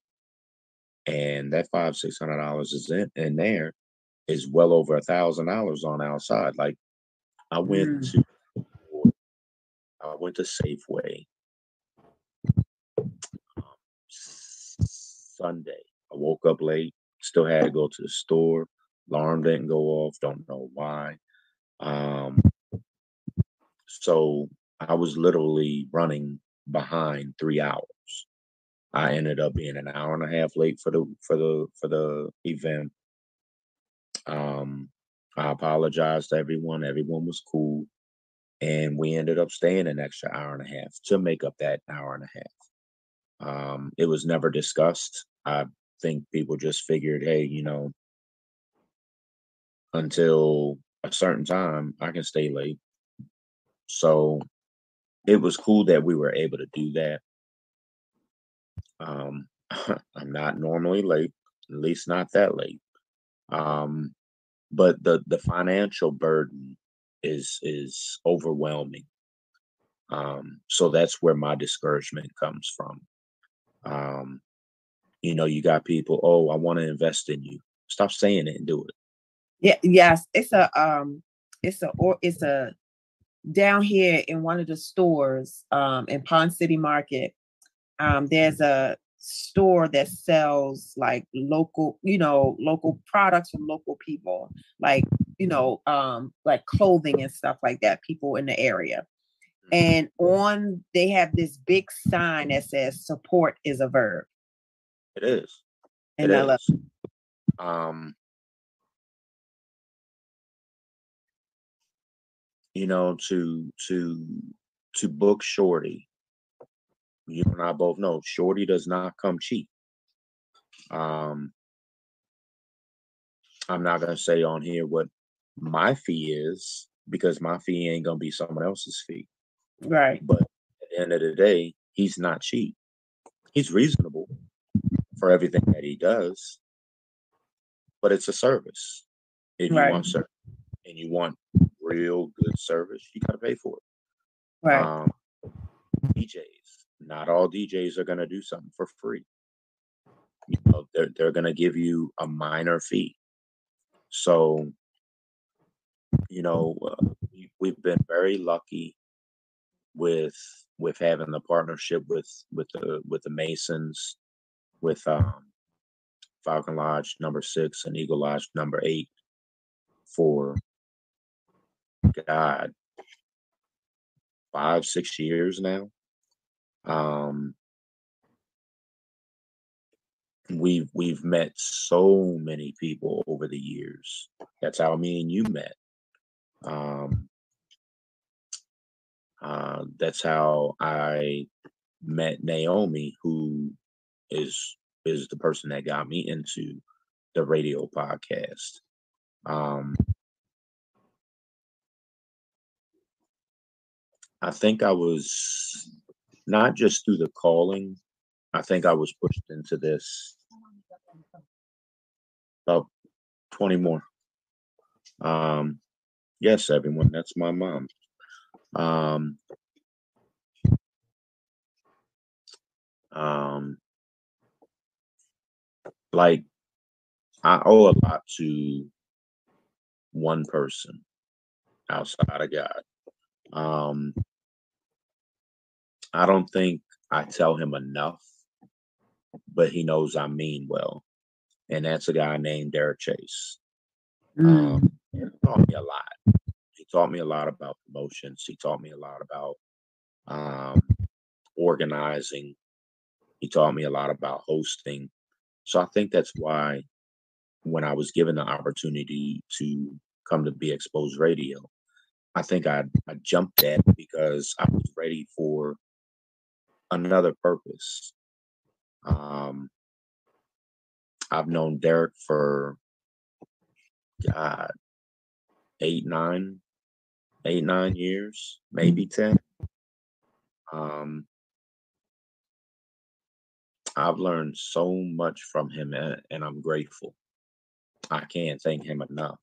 And that five, six hundred dollars is in, in there is well over a thousand dollars on outside. Like I went mm. to I went to Safeway Sunday. I woke up late, still had to go to the store. Alarm didn't go off, don't know why. Um, so I was literally running behind three hours. I ended up being an hour and a half late for the for the for the event. Um, I apologized to everyone. Everyone was cool, and we ended up staying an extra hour and a half to make up that hour and a half. Um, it was never discussed. I think people just figured, hey, you know, until a certain time, I can stay late. So it was cool that we were able to do that. Um, I'm not normally late, at least not that late. Um, but the the financial burden is is overwhelming. Um, so that's where my discouragement comes from. Um, you know, you got people, oh, I want to invest in you. Stop saying it and do it. Yeah, yes. It's a um it's a or it's a down here in one of the stores um in Ponce City Market. Um there's a store that sells like local, you know, local products from local people, like, you know, um like clothing and stuff like that, people in the area. And on they have this big sign that says support is a verb. It is. And it I love um you know to to to book Shorty, you and I both know Shorty does not come cheap. Um, I'm not gonna say on here what my fee is because my fee ain't gonna be someone else's fee. Right. But at the end of the day, he's not cheap. He's reasonable for everything that he does, but it's a service. If you want service and you want real good service, you gotta pay for it. Right. Um, DJs, not all DJs are gonna do something for free. You know, they're they're gonna give you a minor fee. So, you know, uh, we, we've been very lucky with with having the partnership with with the with the Masons, with um, Falcon Lodge number six and Eagle Lodge number eight for God five six years now. Um, we've we've met so many people over the years. That's how me and you met. Um, uh, that's how I met Naomi, who is is the person that got me into the radio podcast. Um, I think I was not just through the calling. I think I was pushed into this about 20 more. Um, yes, everyone, that's my mom. Um, um, like I owe a lot to one person outside of God. Um, I don't think I tell him enough, but he knows I mean well. And that's a guy named Derek Chase. Mm. Um, he taught me a lot. He taught me a lot about promotions. He taught me a lot about um, organizing. He taught me a lot about hosting. So I think that's why when I was given the opportunity to come to Be Exposed Radio, I think I, I jumped at it because I was ready for another purpose. Um, I've known Derek for God, eight, nine, eight, nine years, maybe ten. Um, I've learned so much from him, and, and I'm grateful. I can't thank him enough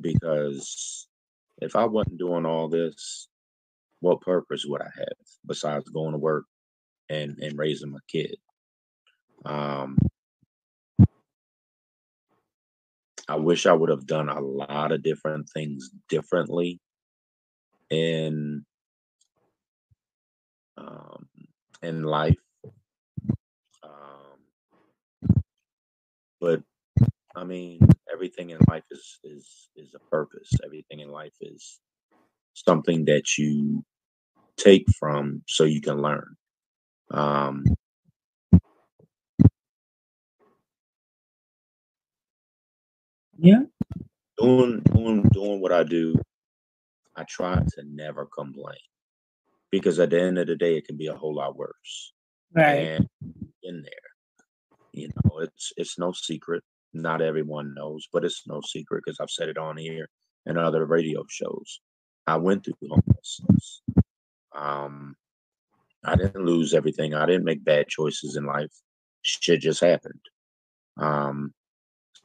because if I wasn't doing all this, what purpose would I have besides going to work and and raising my kid? Um, I wish I would have done a lot of different things differently in um, in life. Um, but I mean, everything in life is is is a purpose. Everything in life is something that you take from so you can learn. Um, Yeah. doing doing doing what I do, I try to never complain because at the end of the day, it can be a whole lot worse. Right. And in there, you know, it's it's no secret. Not everyone knows, but it's no secret because I've said it on here and other radio shows. I went through homelessness. Um, I didn't lose everything. I didn't make bad choices in life. Shit just happened. Um,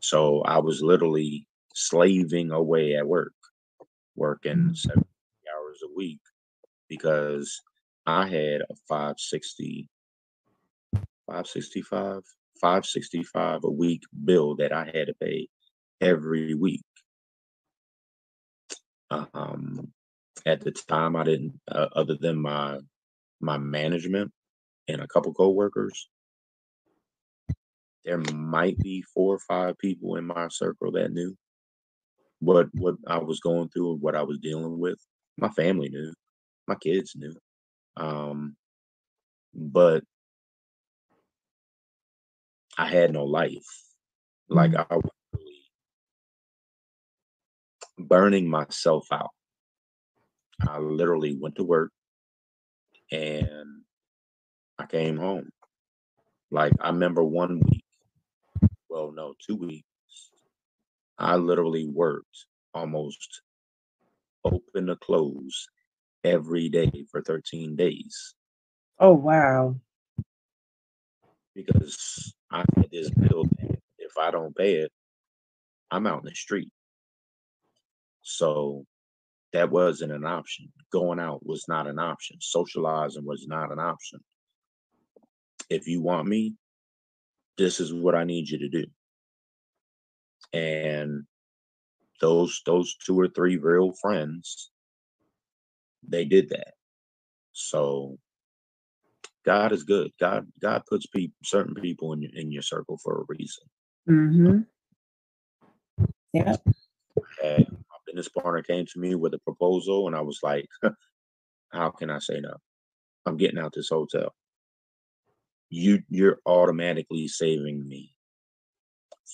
so I was literally slaving away at work, working 70 hours a week because I had a 560, 565, 565 a week bill that I had to pay every week. Um, at the time, I didn't, uh, other than my my management and a couple coworkers, there might be four or five people in my circle that knew what what I was going through and what I was dealing with. My family knew, my kids knew, um, but I had no life. Like Mm. I was really burning myself out. I literally went to work, and I came home. Like I remember one week, well, no, two weeks. I literally worked almost open to close every day for 13 days. Oh wow. Because I had this bill if I don't pay it, I'm out in the street. So that wasn't an option. Going out was not an option. Socializing was not an option. If you want me, this is what I need you to do. And those those two or three real friends, they did that. So God is good. God God puts people certain people in your in your circle for a reason. Mm-hmm. Yeah. And my business partner came to me with a proposal, and I was like, "How can I say no? I'm getting out this hotel. You you're automatically saving me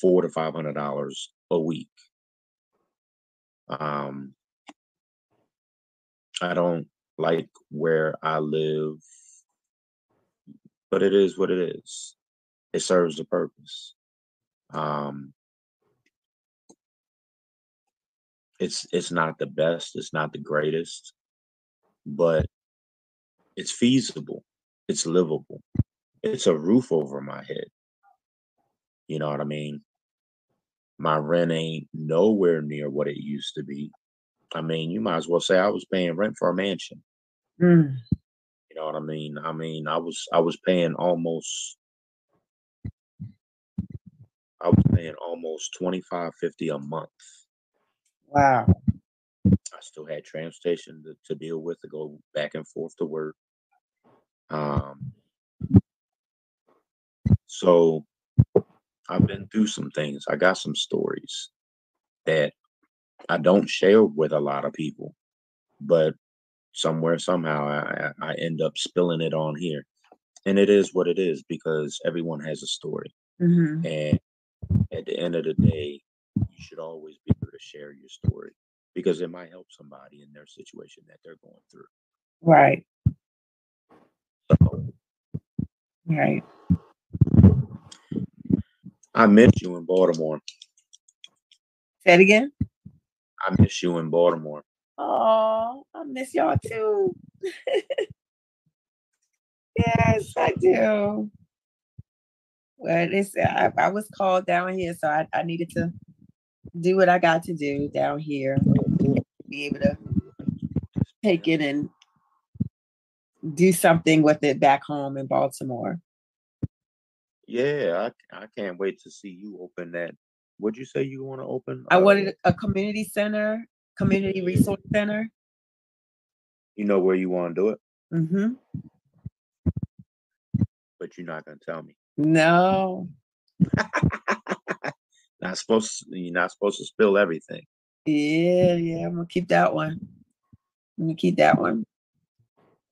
four to five hundred dollars a week. Um, I don't like where I live, but it is what it is. It serves a purpose. Um, it's it's not the best, it's not the greatest, but it's feasible, it's livable, it's a roof over my head. You know what I mean? My rent ain't nowhere near what it used to be. I mean, you might as well say I was paying rent for a mansion. Mm. You know what I mean? I mean, I was I was paying almost I was paying almost 25 50 a month. Wow. I still had transportation to, to deal with to go back and forth to work. Um so I've been through some things. I got some stories that I don't share with a lot of people, but somewhere somehow I, I end up spilling it on here, and it is what it is because everyone has a story, Mm-hmm. and at the end of the day, you should always be able to share your story because it might help somebody in their situation that they're going through. Right. So Right. I miss you in Baltimore. Say it again. I miss you in Baltimore. Oh, I miss y'all too. yes, I do. Well, it's I, I was called down here, so I, I needed to do what I got to do down here. Be able to take it and do something with it back home in Baltimore. Yeah, I I can't wait to see you open that. What'd you say you want to open? I Uh, wanted a community center, community resource center. You know where you want to do it, hmm but you're not gonna tell me. No, Not supposed. To, you're not supposed to spill everything. Yeah, yeah, I'm gonna keep that one. I'm gonna keep that one.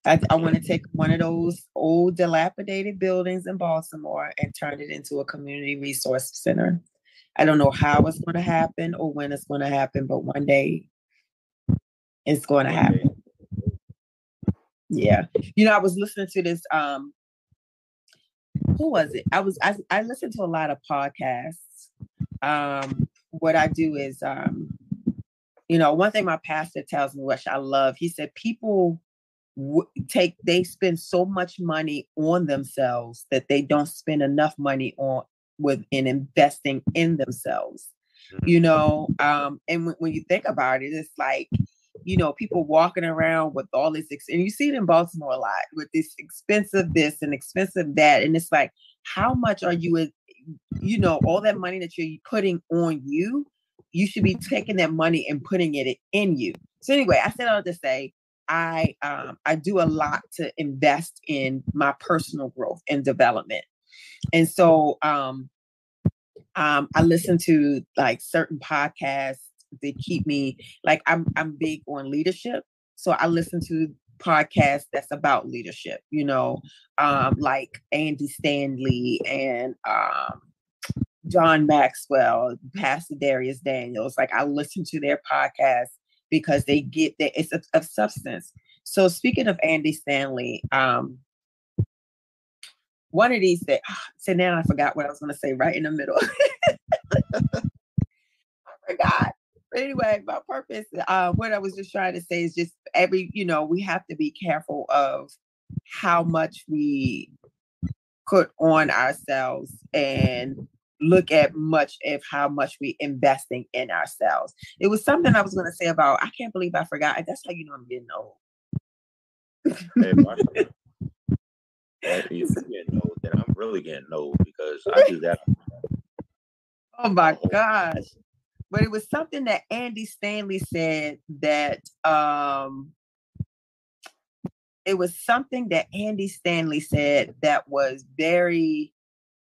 I, I want to take one of those old dilapidated buildings in Baltimore and turn it into a community resource center. I don't know how it's going to happen or when it's going to happen, but one day it's going to happen. Yeah. You know, I was listening to this um who was it? I was I, I listened to a lot of podcasts. Um what I do is um you know, one thing my pastor tells me which I love, he said people w- take they spend so much money on themselves that they don't spend enough money on with in investing in themselves you know um and when, when you think about it it's like you know people walking around with all this ex- and you see it in baltimore a lot with this expensive this and expensive that and it's like how much are you with you know all that money that you're putting on you you should be taking that money and putting it in you. So anyway i said all to say i um i do a lot to invest in my personal growth and development. And so um um i listen to like certain podcasts that keep me like i'm i'm big on leadership. So i listen to podcasts that's about leadership you know um like andy stanley and um john maxwell pastor dharius daniels. Like i listen to their podcasts because they get that it's of substance So speaking of Andy Stanley, um, one of these that so now I forgot what I was to say right in the middle. I forgot. But anyway, my purpose, uh, what I was just trying to say is just every, you know, we have to be careful of how much we put on ourselves and look at much of how much we investing in ourselves. It was something I was going to say about. I can't believe I forgot. That's how you know I'm getting old. hey, getting old, then I'm really getting old because I do that. Oh my gosh. But it was something that Andy Stanley said that um it was something that Andy Stanley said that was very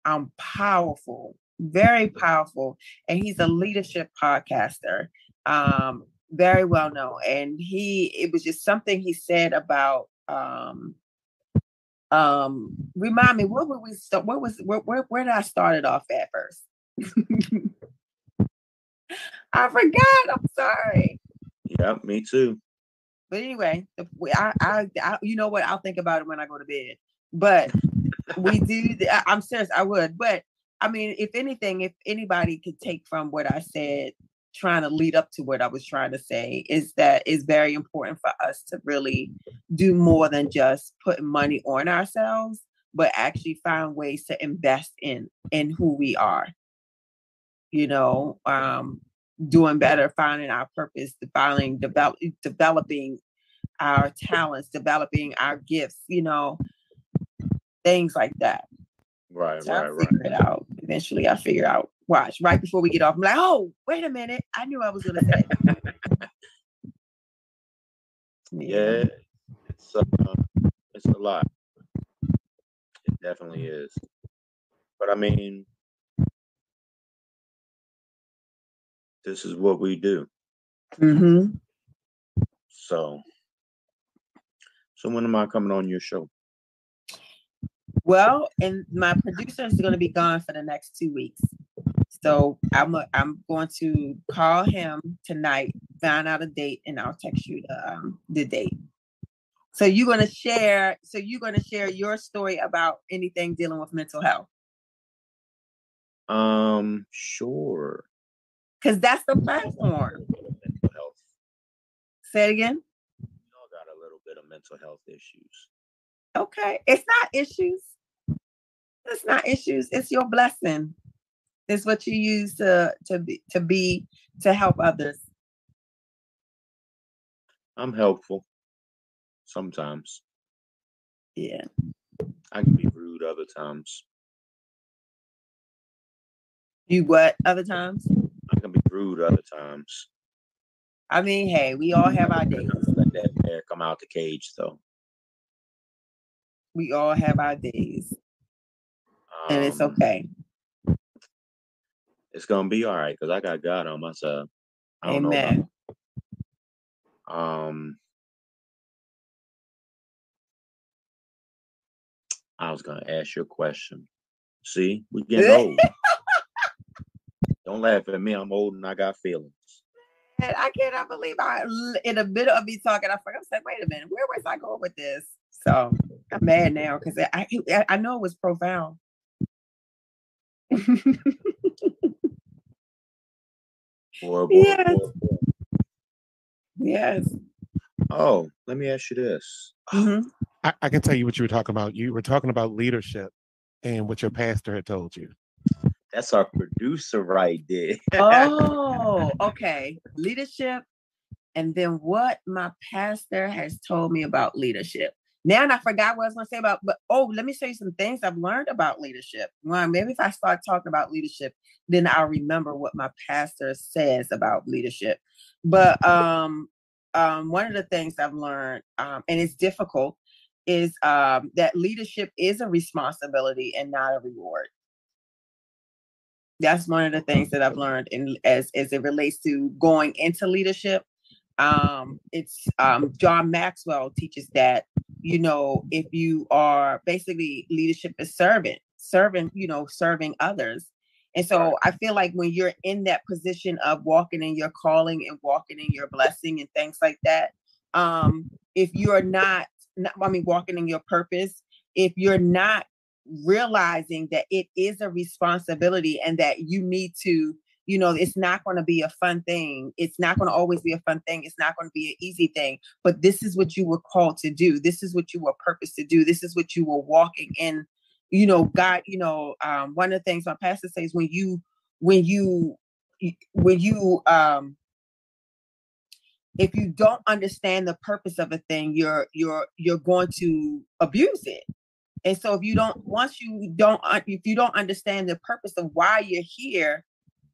um powerful, very powerful. And he's a leadership podcaster, um, very well known. And he it was just something he said about um um remind me what would we start what was where, where, where did I start it off at first? I forgot. I'm sorry. Yeah, me too. But anyway, I, I, I, you know what? I'll think about it when I go to bed. But we do. I'm serious. I would. But I mean, if anything, if anybody could take from what I said, trying to lead up to what I was trying to say, is that it's very important for us to really do more than just putting money on ourselves, but actually find ways to invest in in who we are. You know, um, doing better, finding our purpose, finding develop, developing our talents, developing our gifts, you know, things like that. Right, so right, I'll right. Figure it out. Eventually, I figure out. Watch right before we get off. I'm like, oh, wait a minute. I knew I was gonna say. yeah, it's uh, it's a lot. It definitely is. But I mean, this is what we do. Mm-hmm. So, so when am I coming on your show? Well, and my producer is going to be gone for the next two weeks. So I'm a, I'm going to call him tonight, find out a date, and I'll text you the um, the date. So you're going to share. So you're going to share your story about anything dealing with mental health. Um, sure. Because that's the platform. Mental health. Say it again. We all got a little bit of mental health issues. Okay, it's not issues. It's not issues. It's your blessing. It's what you use to to be to be to help others. I'm helpful sometimes. Yeah. I can be rude other times. You what other times? I can be rude other times. I mean, hey, we all have our days. Let that bear come out the cage, though. We all have our days, and it's okay. It's gonna be all right because I got God on my side. I don't Amen. know. About, um, I was gonna ask you a question. See, we getting old. Don't laugh at me. I'm old and I got feelings. And I cannot believe I, in the middle of me talking, I forgot. I said, "Wait a minute, where was I going with this?" So I'm mad now because I, I I know it was profound. Boy, boy, Yes. boy, boy. yes. Oh, let me ask you this. Mhm. I, I can tell you what you were talking about. You were talking about leadership and what your pastor had told you. That's our producer right there. Oh, okay. Leadership, and then what my pastor has told me about leadership. Now and I forgot what I was going to say about, but oh, let me show you some things I've learned about leadership. Well, maybe if I start talking about leadership, then I'll remember what my pastor says about leadership. But um, um, one of the things I've learned, um, and it's difficult, is um, that leadership is a responsibility and not a reward. That's one of the things that I've learned in as as it relates to going into leadership. Um, it's um, John Maxwell teaches that you know if you are basically leadership is servant, serving you know serving others. And so I feel like when you're in that position of walking in your calling and walking in your blessing and things like that, um, if you're not, not I mean, walking in your purpose, if you're not realizing that it is a responsibility and that you need to you know it's not going to be a fun thing. It's not going to always be a fun thing. It's not going to be an easy thing. But this is what you were called to do. This is what you were purposed to do. This is what you were walking in. You know god you know um one of the things my pastor says when you when you when you um if you don't understand the purpose of a thing you're you're you're going to abuse it. And so if you don't once you don't if you don't understand the purpose of why you're here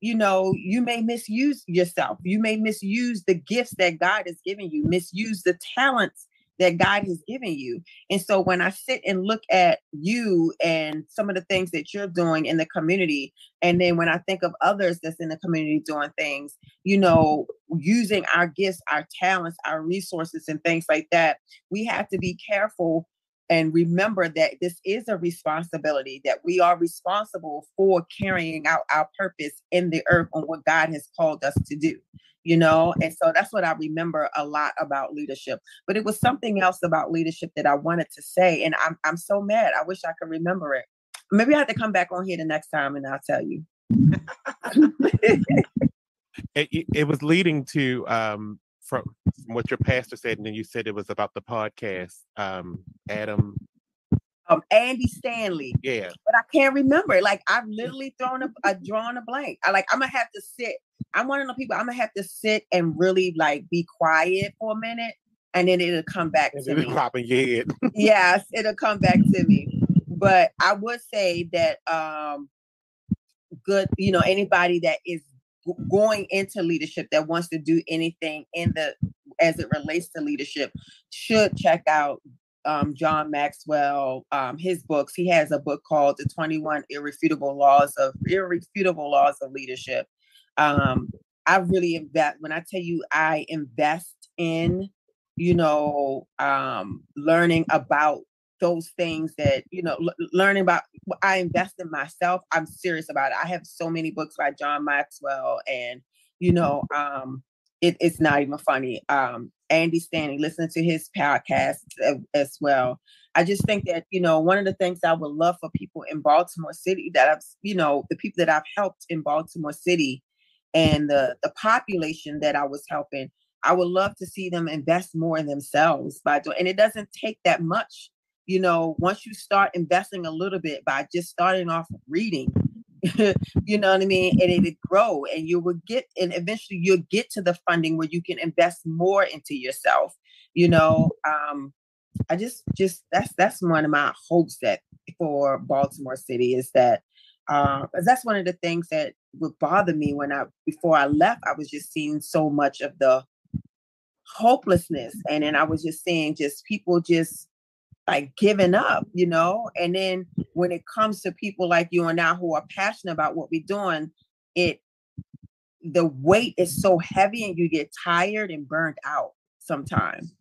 you know you may misuse yourself you may misuse the gifts that god has given you misuse the talents that God has given you. And so when I sit and look at you and some of the things that you're doing in the community, and then when I think of others that's in the community doing things, you know, using our gifts, our talents, our resources, and things like that, we have to be careful and remember that this is a responsibility that we are responsible for carrying out our purpose in the earth on what God has called us to do you know? And so that's what i remember a lot about leadership. But it was something else about leadership that i wanted to say and i'm, I'm so mad. I wish i could remember it. Maybe i have to come back on here the next time and i'll tell you. It, it was leading to um from, from what your pastor said and then you said it was about the podcast um adam um Andy Stanley. Yeah. But I can't remember. Like I've literally thrown a, a drawn a blank. I like I'm gonna have to sit. I'm one of the people I'm gonna have to sit and really like be quiet for a minute and then it'll come back and to me. Pop in your head. yes, it'll come back to me. But I would say that um good, you know, anybody that is going into leadership that wants to do anything in the as it relates to leadership should check out um, John Maxwell, um, his books. He has a book called The 21 Irrefutable Laws of Irrefutable Laws of Leadership. Um, I really invest when I tell you I invest in, you know, um, learning about those things that you know l- learning about i invest in myself i'm serious about it i have so many books by john maxwell and you know um it, it's not even funny. Um, Andy Stanley, listen to his podcast as well. I just think that, you know, one of the things I would love for people in Baltimore City that I've, you know, the people that I've helped in Baltimore City and the, the population that I was helping, I would love to see them invest more in themselves by doing, and it doesn't take that much. You know, once you start investing a little bit by just starting off reading, you know what I mean? And it'll grow and you will get, and eventually you'll get to the funding where you can invest more into yourself. You know, um, I just, just that's that's one of my hopes that for Baltimore City is that uh, that's one of the things that would bother me when I before I left. I was just seeing so much of the hopelessness, and then I was just seeing just people just like giving up, you know. And then when it comes to people like you and I who are passionate about what we're doing, it the weight is so heavy and you get tired and burned out sometimes.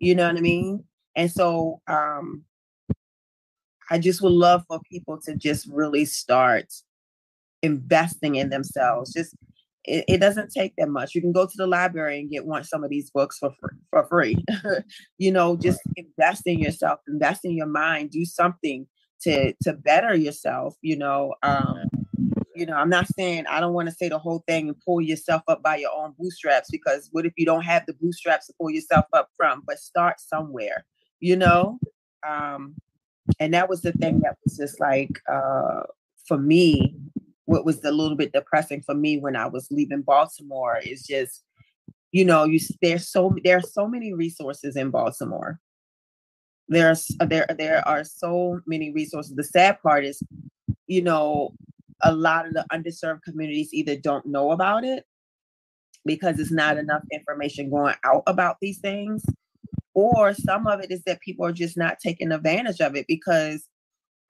You know what I mean? And so um I just would love for people to just really start investing in themselves. Just it, it, doesn't take that much. You can go to the library and get one some of these books for free, for free. you know, just invest in yourself, invest in your mind, do something to to better yourself. You know, um, you know, I'm not saying I don't want to say the whole thing and pull yourself up by your own bootstraps because what if you don't have the bootstraps to pull yourself up from? But start somewhere. You know, um, and that was the thing that was just like uh, for me what was a little bit depressing for me when I was leaving Baltimore is just, you know, you there's so there are so many resources in Baltimore. There's there there are so many resources. The sad part is, you know, a lot of the underserved communities either don't know about it because it's not mm. enough information going out about these things, or some of it is that people are just not taking advantage of it because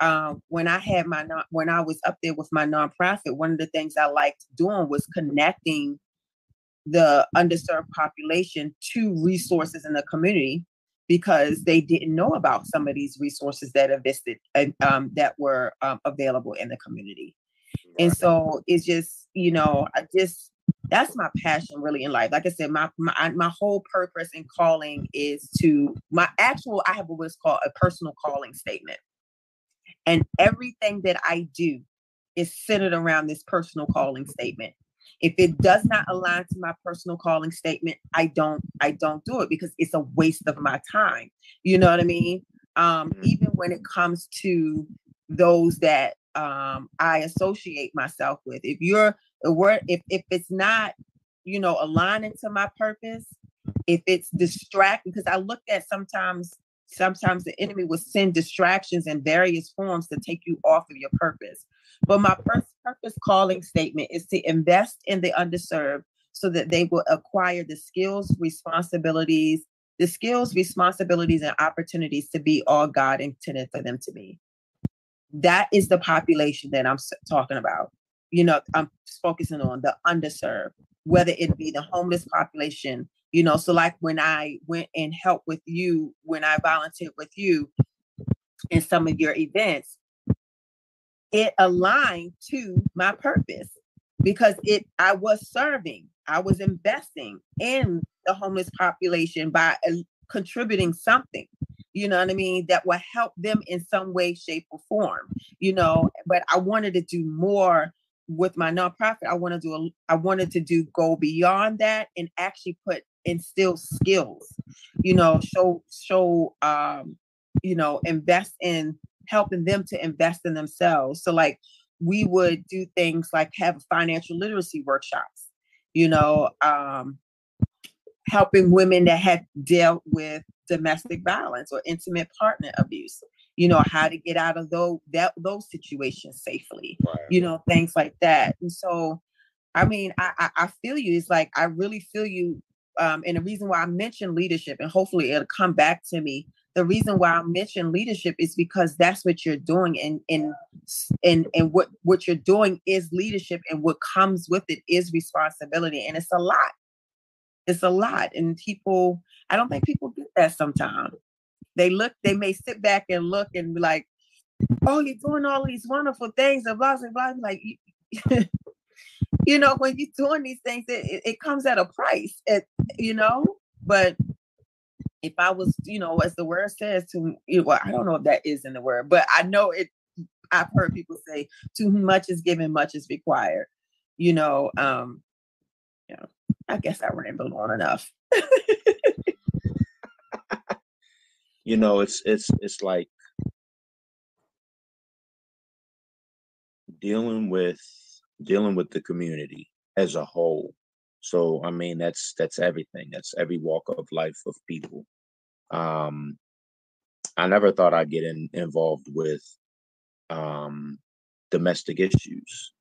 um, when I had my non- when I was up there with my nonprofit, one of the things I liked doing was connecting the underserved population to resources in the community because they didn't know about some of these resources that existed and um, that were um, available in the community. And so it's just, you know, I just that's my passion really in life. Like I said, my my my whole purpose and calling is to my actual. I have what's called a personal calling statement, and everything that I do is centered around this personal calling statement. If it does not align to my personal calling statement, I don't I don't do it because it's a waste of my time. You know what I mean? Um, mm-hmm. even when it comes to those that um, I associate myself with. If you're if if it's not, you know, aligning to my purpose, if it's distracting, because I look at sometimes sometimes the enemy will send distractions in various forms to take you off of your purpose. But my first purpose calling statement is to invest in the underserved so that they will acquire the skills, responsibilities, the skills, responsibilities, and opportunities to be all God intended for them to be. That is the population that I'm talking about. You know, I'm focusing on the underserved, whether it be the homeless population, you know. So, like when I went and helped with you, when I volunteered with you in some of your events, it aligned to my purpose because it I was serving, I was investing in the homeless population by uh, contributing something you know what I mean, that will help them in some way, shape, or form, you know. But I wanted to do more with my nonprofit. I want to do a, I wanted to do go beyond that and actually put instill skills, you know, show show um, you know, invest in helping them to invest in themselves. So like we would do things like have financial literacy workshops, you know, um, helping women that had dealt with domestic violence or intimate partner abuse you know how to get out of those that those situations safely right. you know things like that and so i mean I, I, I feel you it's like i really feel you um and the reason why i mentioned leadership and hopefully it'll come back to me the reason why i mentioned leadership is because that's what you're doing and and and and what what you're doing is leadership and what comes with it is responsibility and it's a lot. It's a lot and people i don't think people get that sometimes. They look they may sit back and look and be like oh you're doing all these wonderful things and blah blah blah like you know when you're doing these things it, it comes at a price it, you know but if i was you know as the word says to well i don't know if that is in the word but i know it i've heard people say too much is given much is required you know um you know I guess I rambled on enough. you know, it's it's it's like dealing with dealing with the community as a whole. So I mean that's that's everything. That's every walk of life of people. Um I never thought I'd get in, involved with um domestic issues.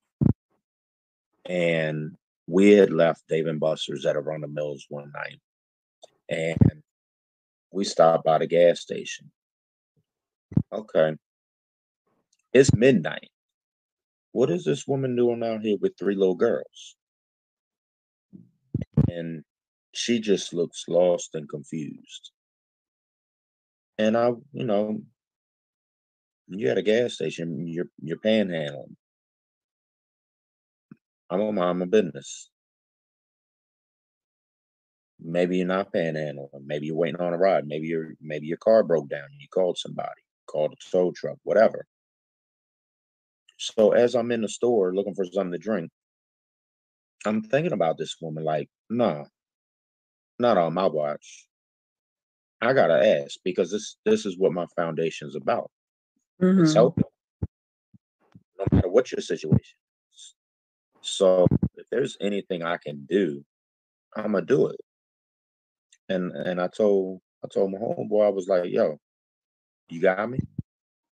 And we had left Dave and Buster's at Arundel Mills one night, and we stopped by the gas station. Okay, it's midnight. What is this woman doing out here with three little girls? And she just looks lost and confused. And I, you know, you at a gas station, you're you're panhandling. I'm on my own business. Maybe you're not panhandling. Maybe you're waiting on a ride. Maybe your maybe your car broke down and you called somebody, called a tow truck, whatever. So as I'm in the store looking for something to drink, I'm thinking about this woman like, no, not on my watch. I gotta ask because this this is what my foundation is about. Mm-hmm. It's helping. No matter what your situation so if there's anything I can do, I'm gonna do it. And and I told I told my homeboy, I was like, yo, you got me?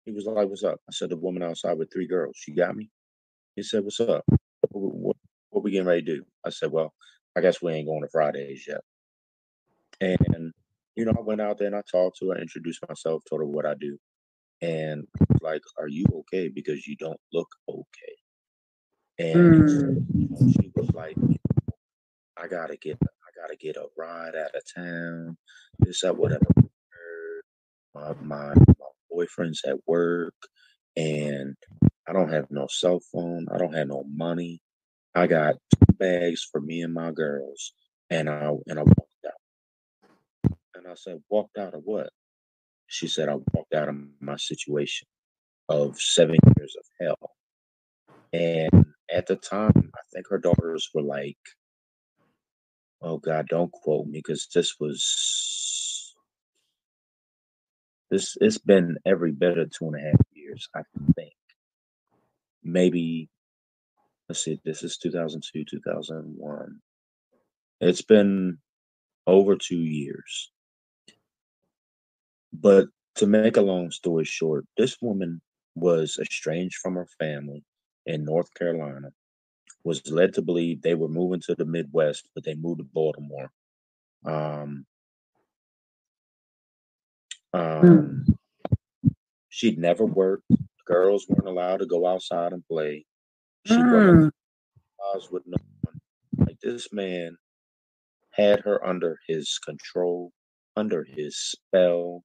He was like, what's up? I said, the woman outside with three girls, she got me? He said, what's up? What, what, what we getting ready to do? I said, well, I guess we ain't going to Fridays yet. And, you know, I went out there and I talked to her, introduced myself, told her what I do. And like, are you okay? Because you don't look okay. And mm. she was like, I gotta get I gotta get a ride out of town. This up whatever. My, my my boyfriend's at work and I don't have no cell phone. I don't have no money. I got two bags for me and my girls, and I and I walked out. And I said, walked out of what? She said, I walked out of my situation of seven years of hell. And at the time, I think her daughters were like, oh God, don't quote me because this was it's been every bit of two and a half years, I think. Maybe let's see, this is 2002, 2001. It's been over two years. But to make a long story short, this woman was estranged from her family in North Carolina, was led to believe they were moving to the Midwest, but they moved to Baltimore. Um, um, she'd never worked. Girls weren't allowed to go outside and play. She Mm. was with no one. Like this man had her under his control, under his spell.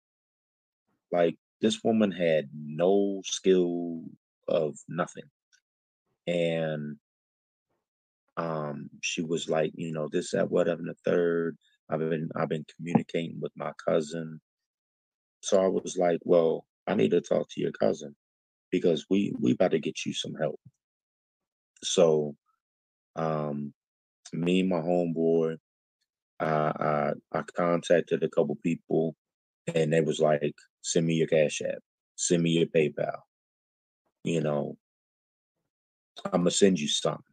Like this woman had no skill of nothing. And um she was like, you know, this, that, whatever, and the third. I've been I've been communicating with my cousin. So I was like, well, I need to talk to your cousin because we we about to get you some help. So um me and my homeboy, uh, I I contacted a couple people and they was like, send me your cash app, send me your PayPal. You know, I'm gonna send you something.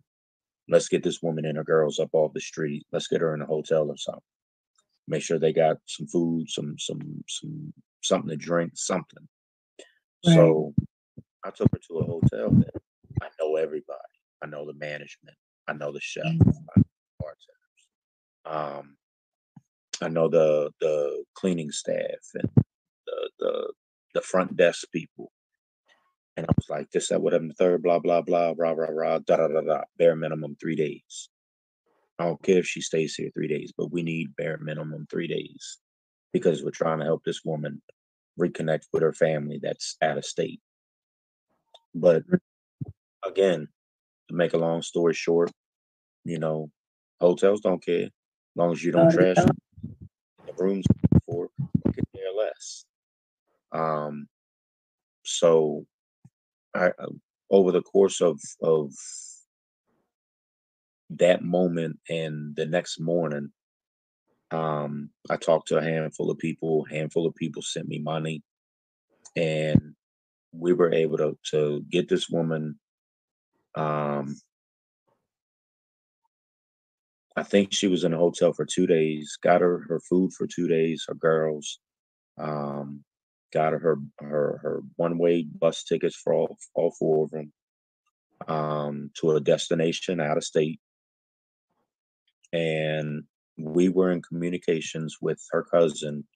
Let's get this woman and her girls up off the street. Let's get her in a hotel or something. Make sure they got some food, some some some something to drink, something. Right. So I took her to a hotel that I know everybody. I know the management. I know the chef. Mm. I know the bartenders. Um, I know the the cleaning staff and the the the front desk people. And I was like, this, that, whatever, the third, blah, blah, blah, rah, rah, rah, da, da, da, da, bare minimum three days. I don't care if she stays here three days, but we need bare minimum three days because we're trying to help this woman reconnect with her family that's out of state. But again, to make a long story short, you know, hotels don't care as long as you don't trash the rooms for could care less. Um, so I uh, over the course of of that moment and the next morning, um, I talked to a handful of people. A Handful of people sent me money, and we were able to to get this woman. Um, I think she was in a hotel for two days. Got her her food for two days. Her girls, um, got her her her, her one way bus tickets for all all four of them um, to a destination out of state, and we were in communications with her cousin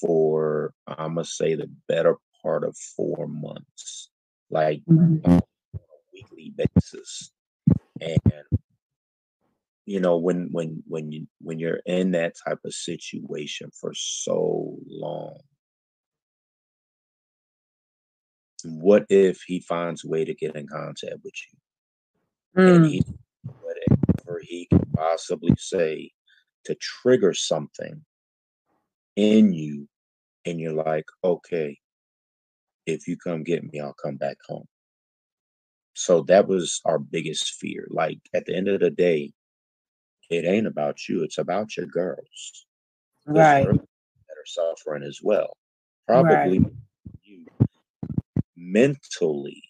for I must say the better part of four months, like Mhm. on a weekly basis, and you know when when when you when you're in that type of situation for so long what if he finds a way to get in contact with you and Mm. he whatever he can possibly say to trigger something in you and you're like okay if you come get me i'll come back home. So that was our biggest fear. Like at the end of the day it ain't about you it's about your girls. Right. girls that are suffering as well. Right. probably you. Mentally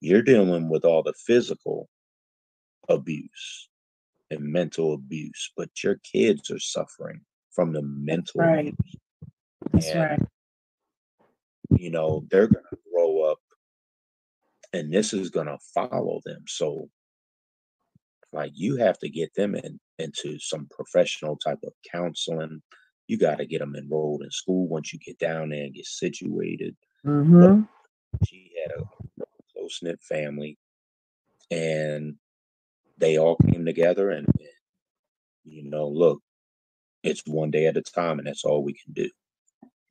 you're dealing with all the physical abuse and mental abuse but your kids are suffering from the mental right. abuse That's and right. you know they're going to grow up and this is going to follow them so like you have to get them in into some professional type of counseling you got to get them enrolled in school once you get down there and get situated Mm-hmm. she had a close knit family, and they all came together. And, you know, look, it's one day at a time, and that's all we can do.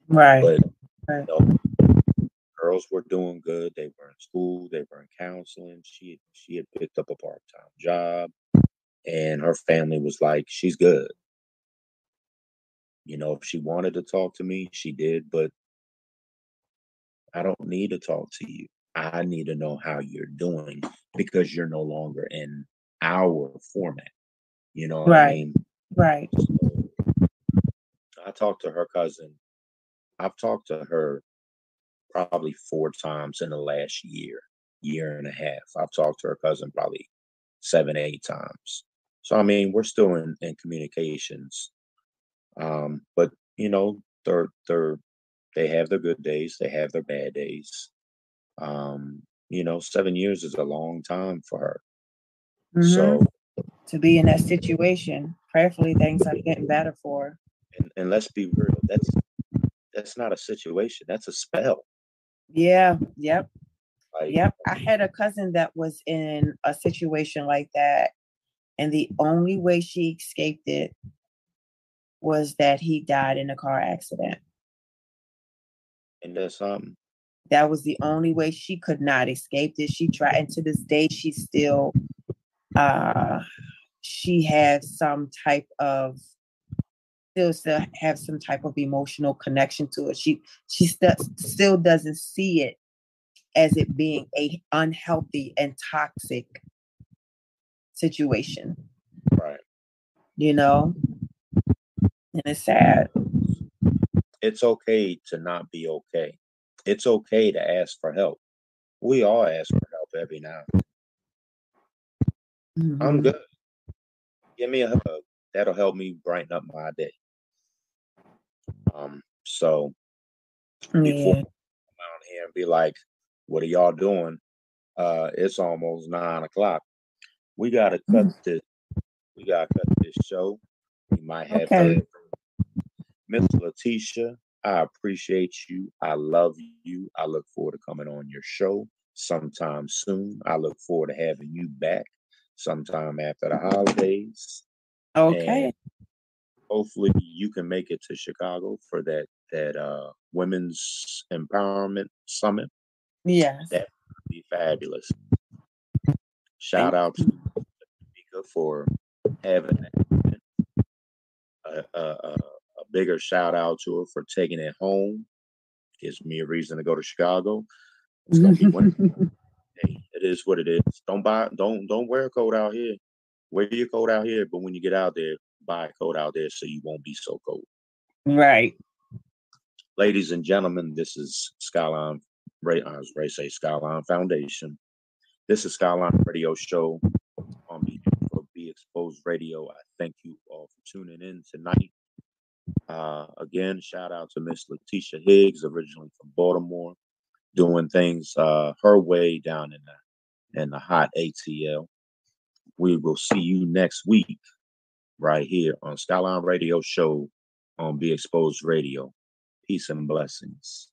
Right. But Right. you know, girls were doing good. They were in school. They were in counseling. She she had picked up a part time job, and her family was like, "She's good." You know, if she wanted to talk to me, she did, but I don't need to talk to you. I need to know how you're doing because you're no longer in our format. You know what I Right. mean? Right. So I talked to her cousin. I've talked to her probably four times in the last year, year and a half. I've talked to her cousin probably seven, eight times. So I mean, we're still in, in communications. Um, but you know, they're they're they have their good days, they have their bad days. Um, you know, seven years is a long time for her. Mhm. So to be in that situation, prayerfully things are getting better for and, and let's be real, that's that's not a situation, that's a spell. Yeah. Yep. Like Yep. I had a cousin that was in a situation like that. And the only way she escaped it was that he died in a car accident. and that's um That was the only way she could not escape it. She tried, and to this day, she still, uh, she has some type of, still, still have some type of emotional connection to it. She, she st- still doesn't see it as it being a unhealthy and toxic situation. Right. You know, and it's sad. It's okay to not be okay. It's okay to ask for help. We all ask for help every now. Then. I'm Mhm. good. Give me a hug. That'll help me brighten up my day. Um, so before Yeah. I come out here and be like, what are y'all doing? Uh, it's almost nine o'clock. We gotta cut Mm. this. We gotta cut this show. We might have Okay. Miss Letitia. I appreciate you. I love you. I look forward to coming on your show sometime soon. I look forward to having you back sometime after the holidays. Okay. And hopefully you can make it to Chicago for that that uh women's empowerment summit. Yes. That would be fabulous. Shout out to you. Mika for having that. A, a, a, bigger shout out to her for taking it home. Gives me a reason to go to Chicago. It's gonna be one hey, it is what it is. Don't buy don't don't wear a coat out here. Wear your coat out here, but when you get out there, buy a coat out there so you won't be so cold. right. Ladies and gentlemen, this is Skyline Ray I was ready say Skyline Foundation. This is Skyline Radio Show on Be, for Be Exposed Radio. I thank you all for tuning in tonight. Uh, again, shout out to Miss Letitia Higgs, originally from Baltimore, doing things uh, her way down in the in the hot ATL. We will see you next week right here on Skyline Radio Show on Be Exposed Radio. Peace and blessings.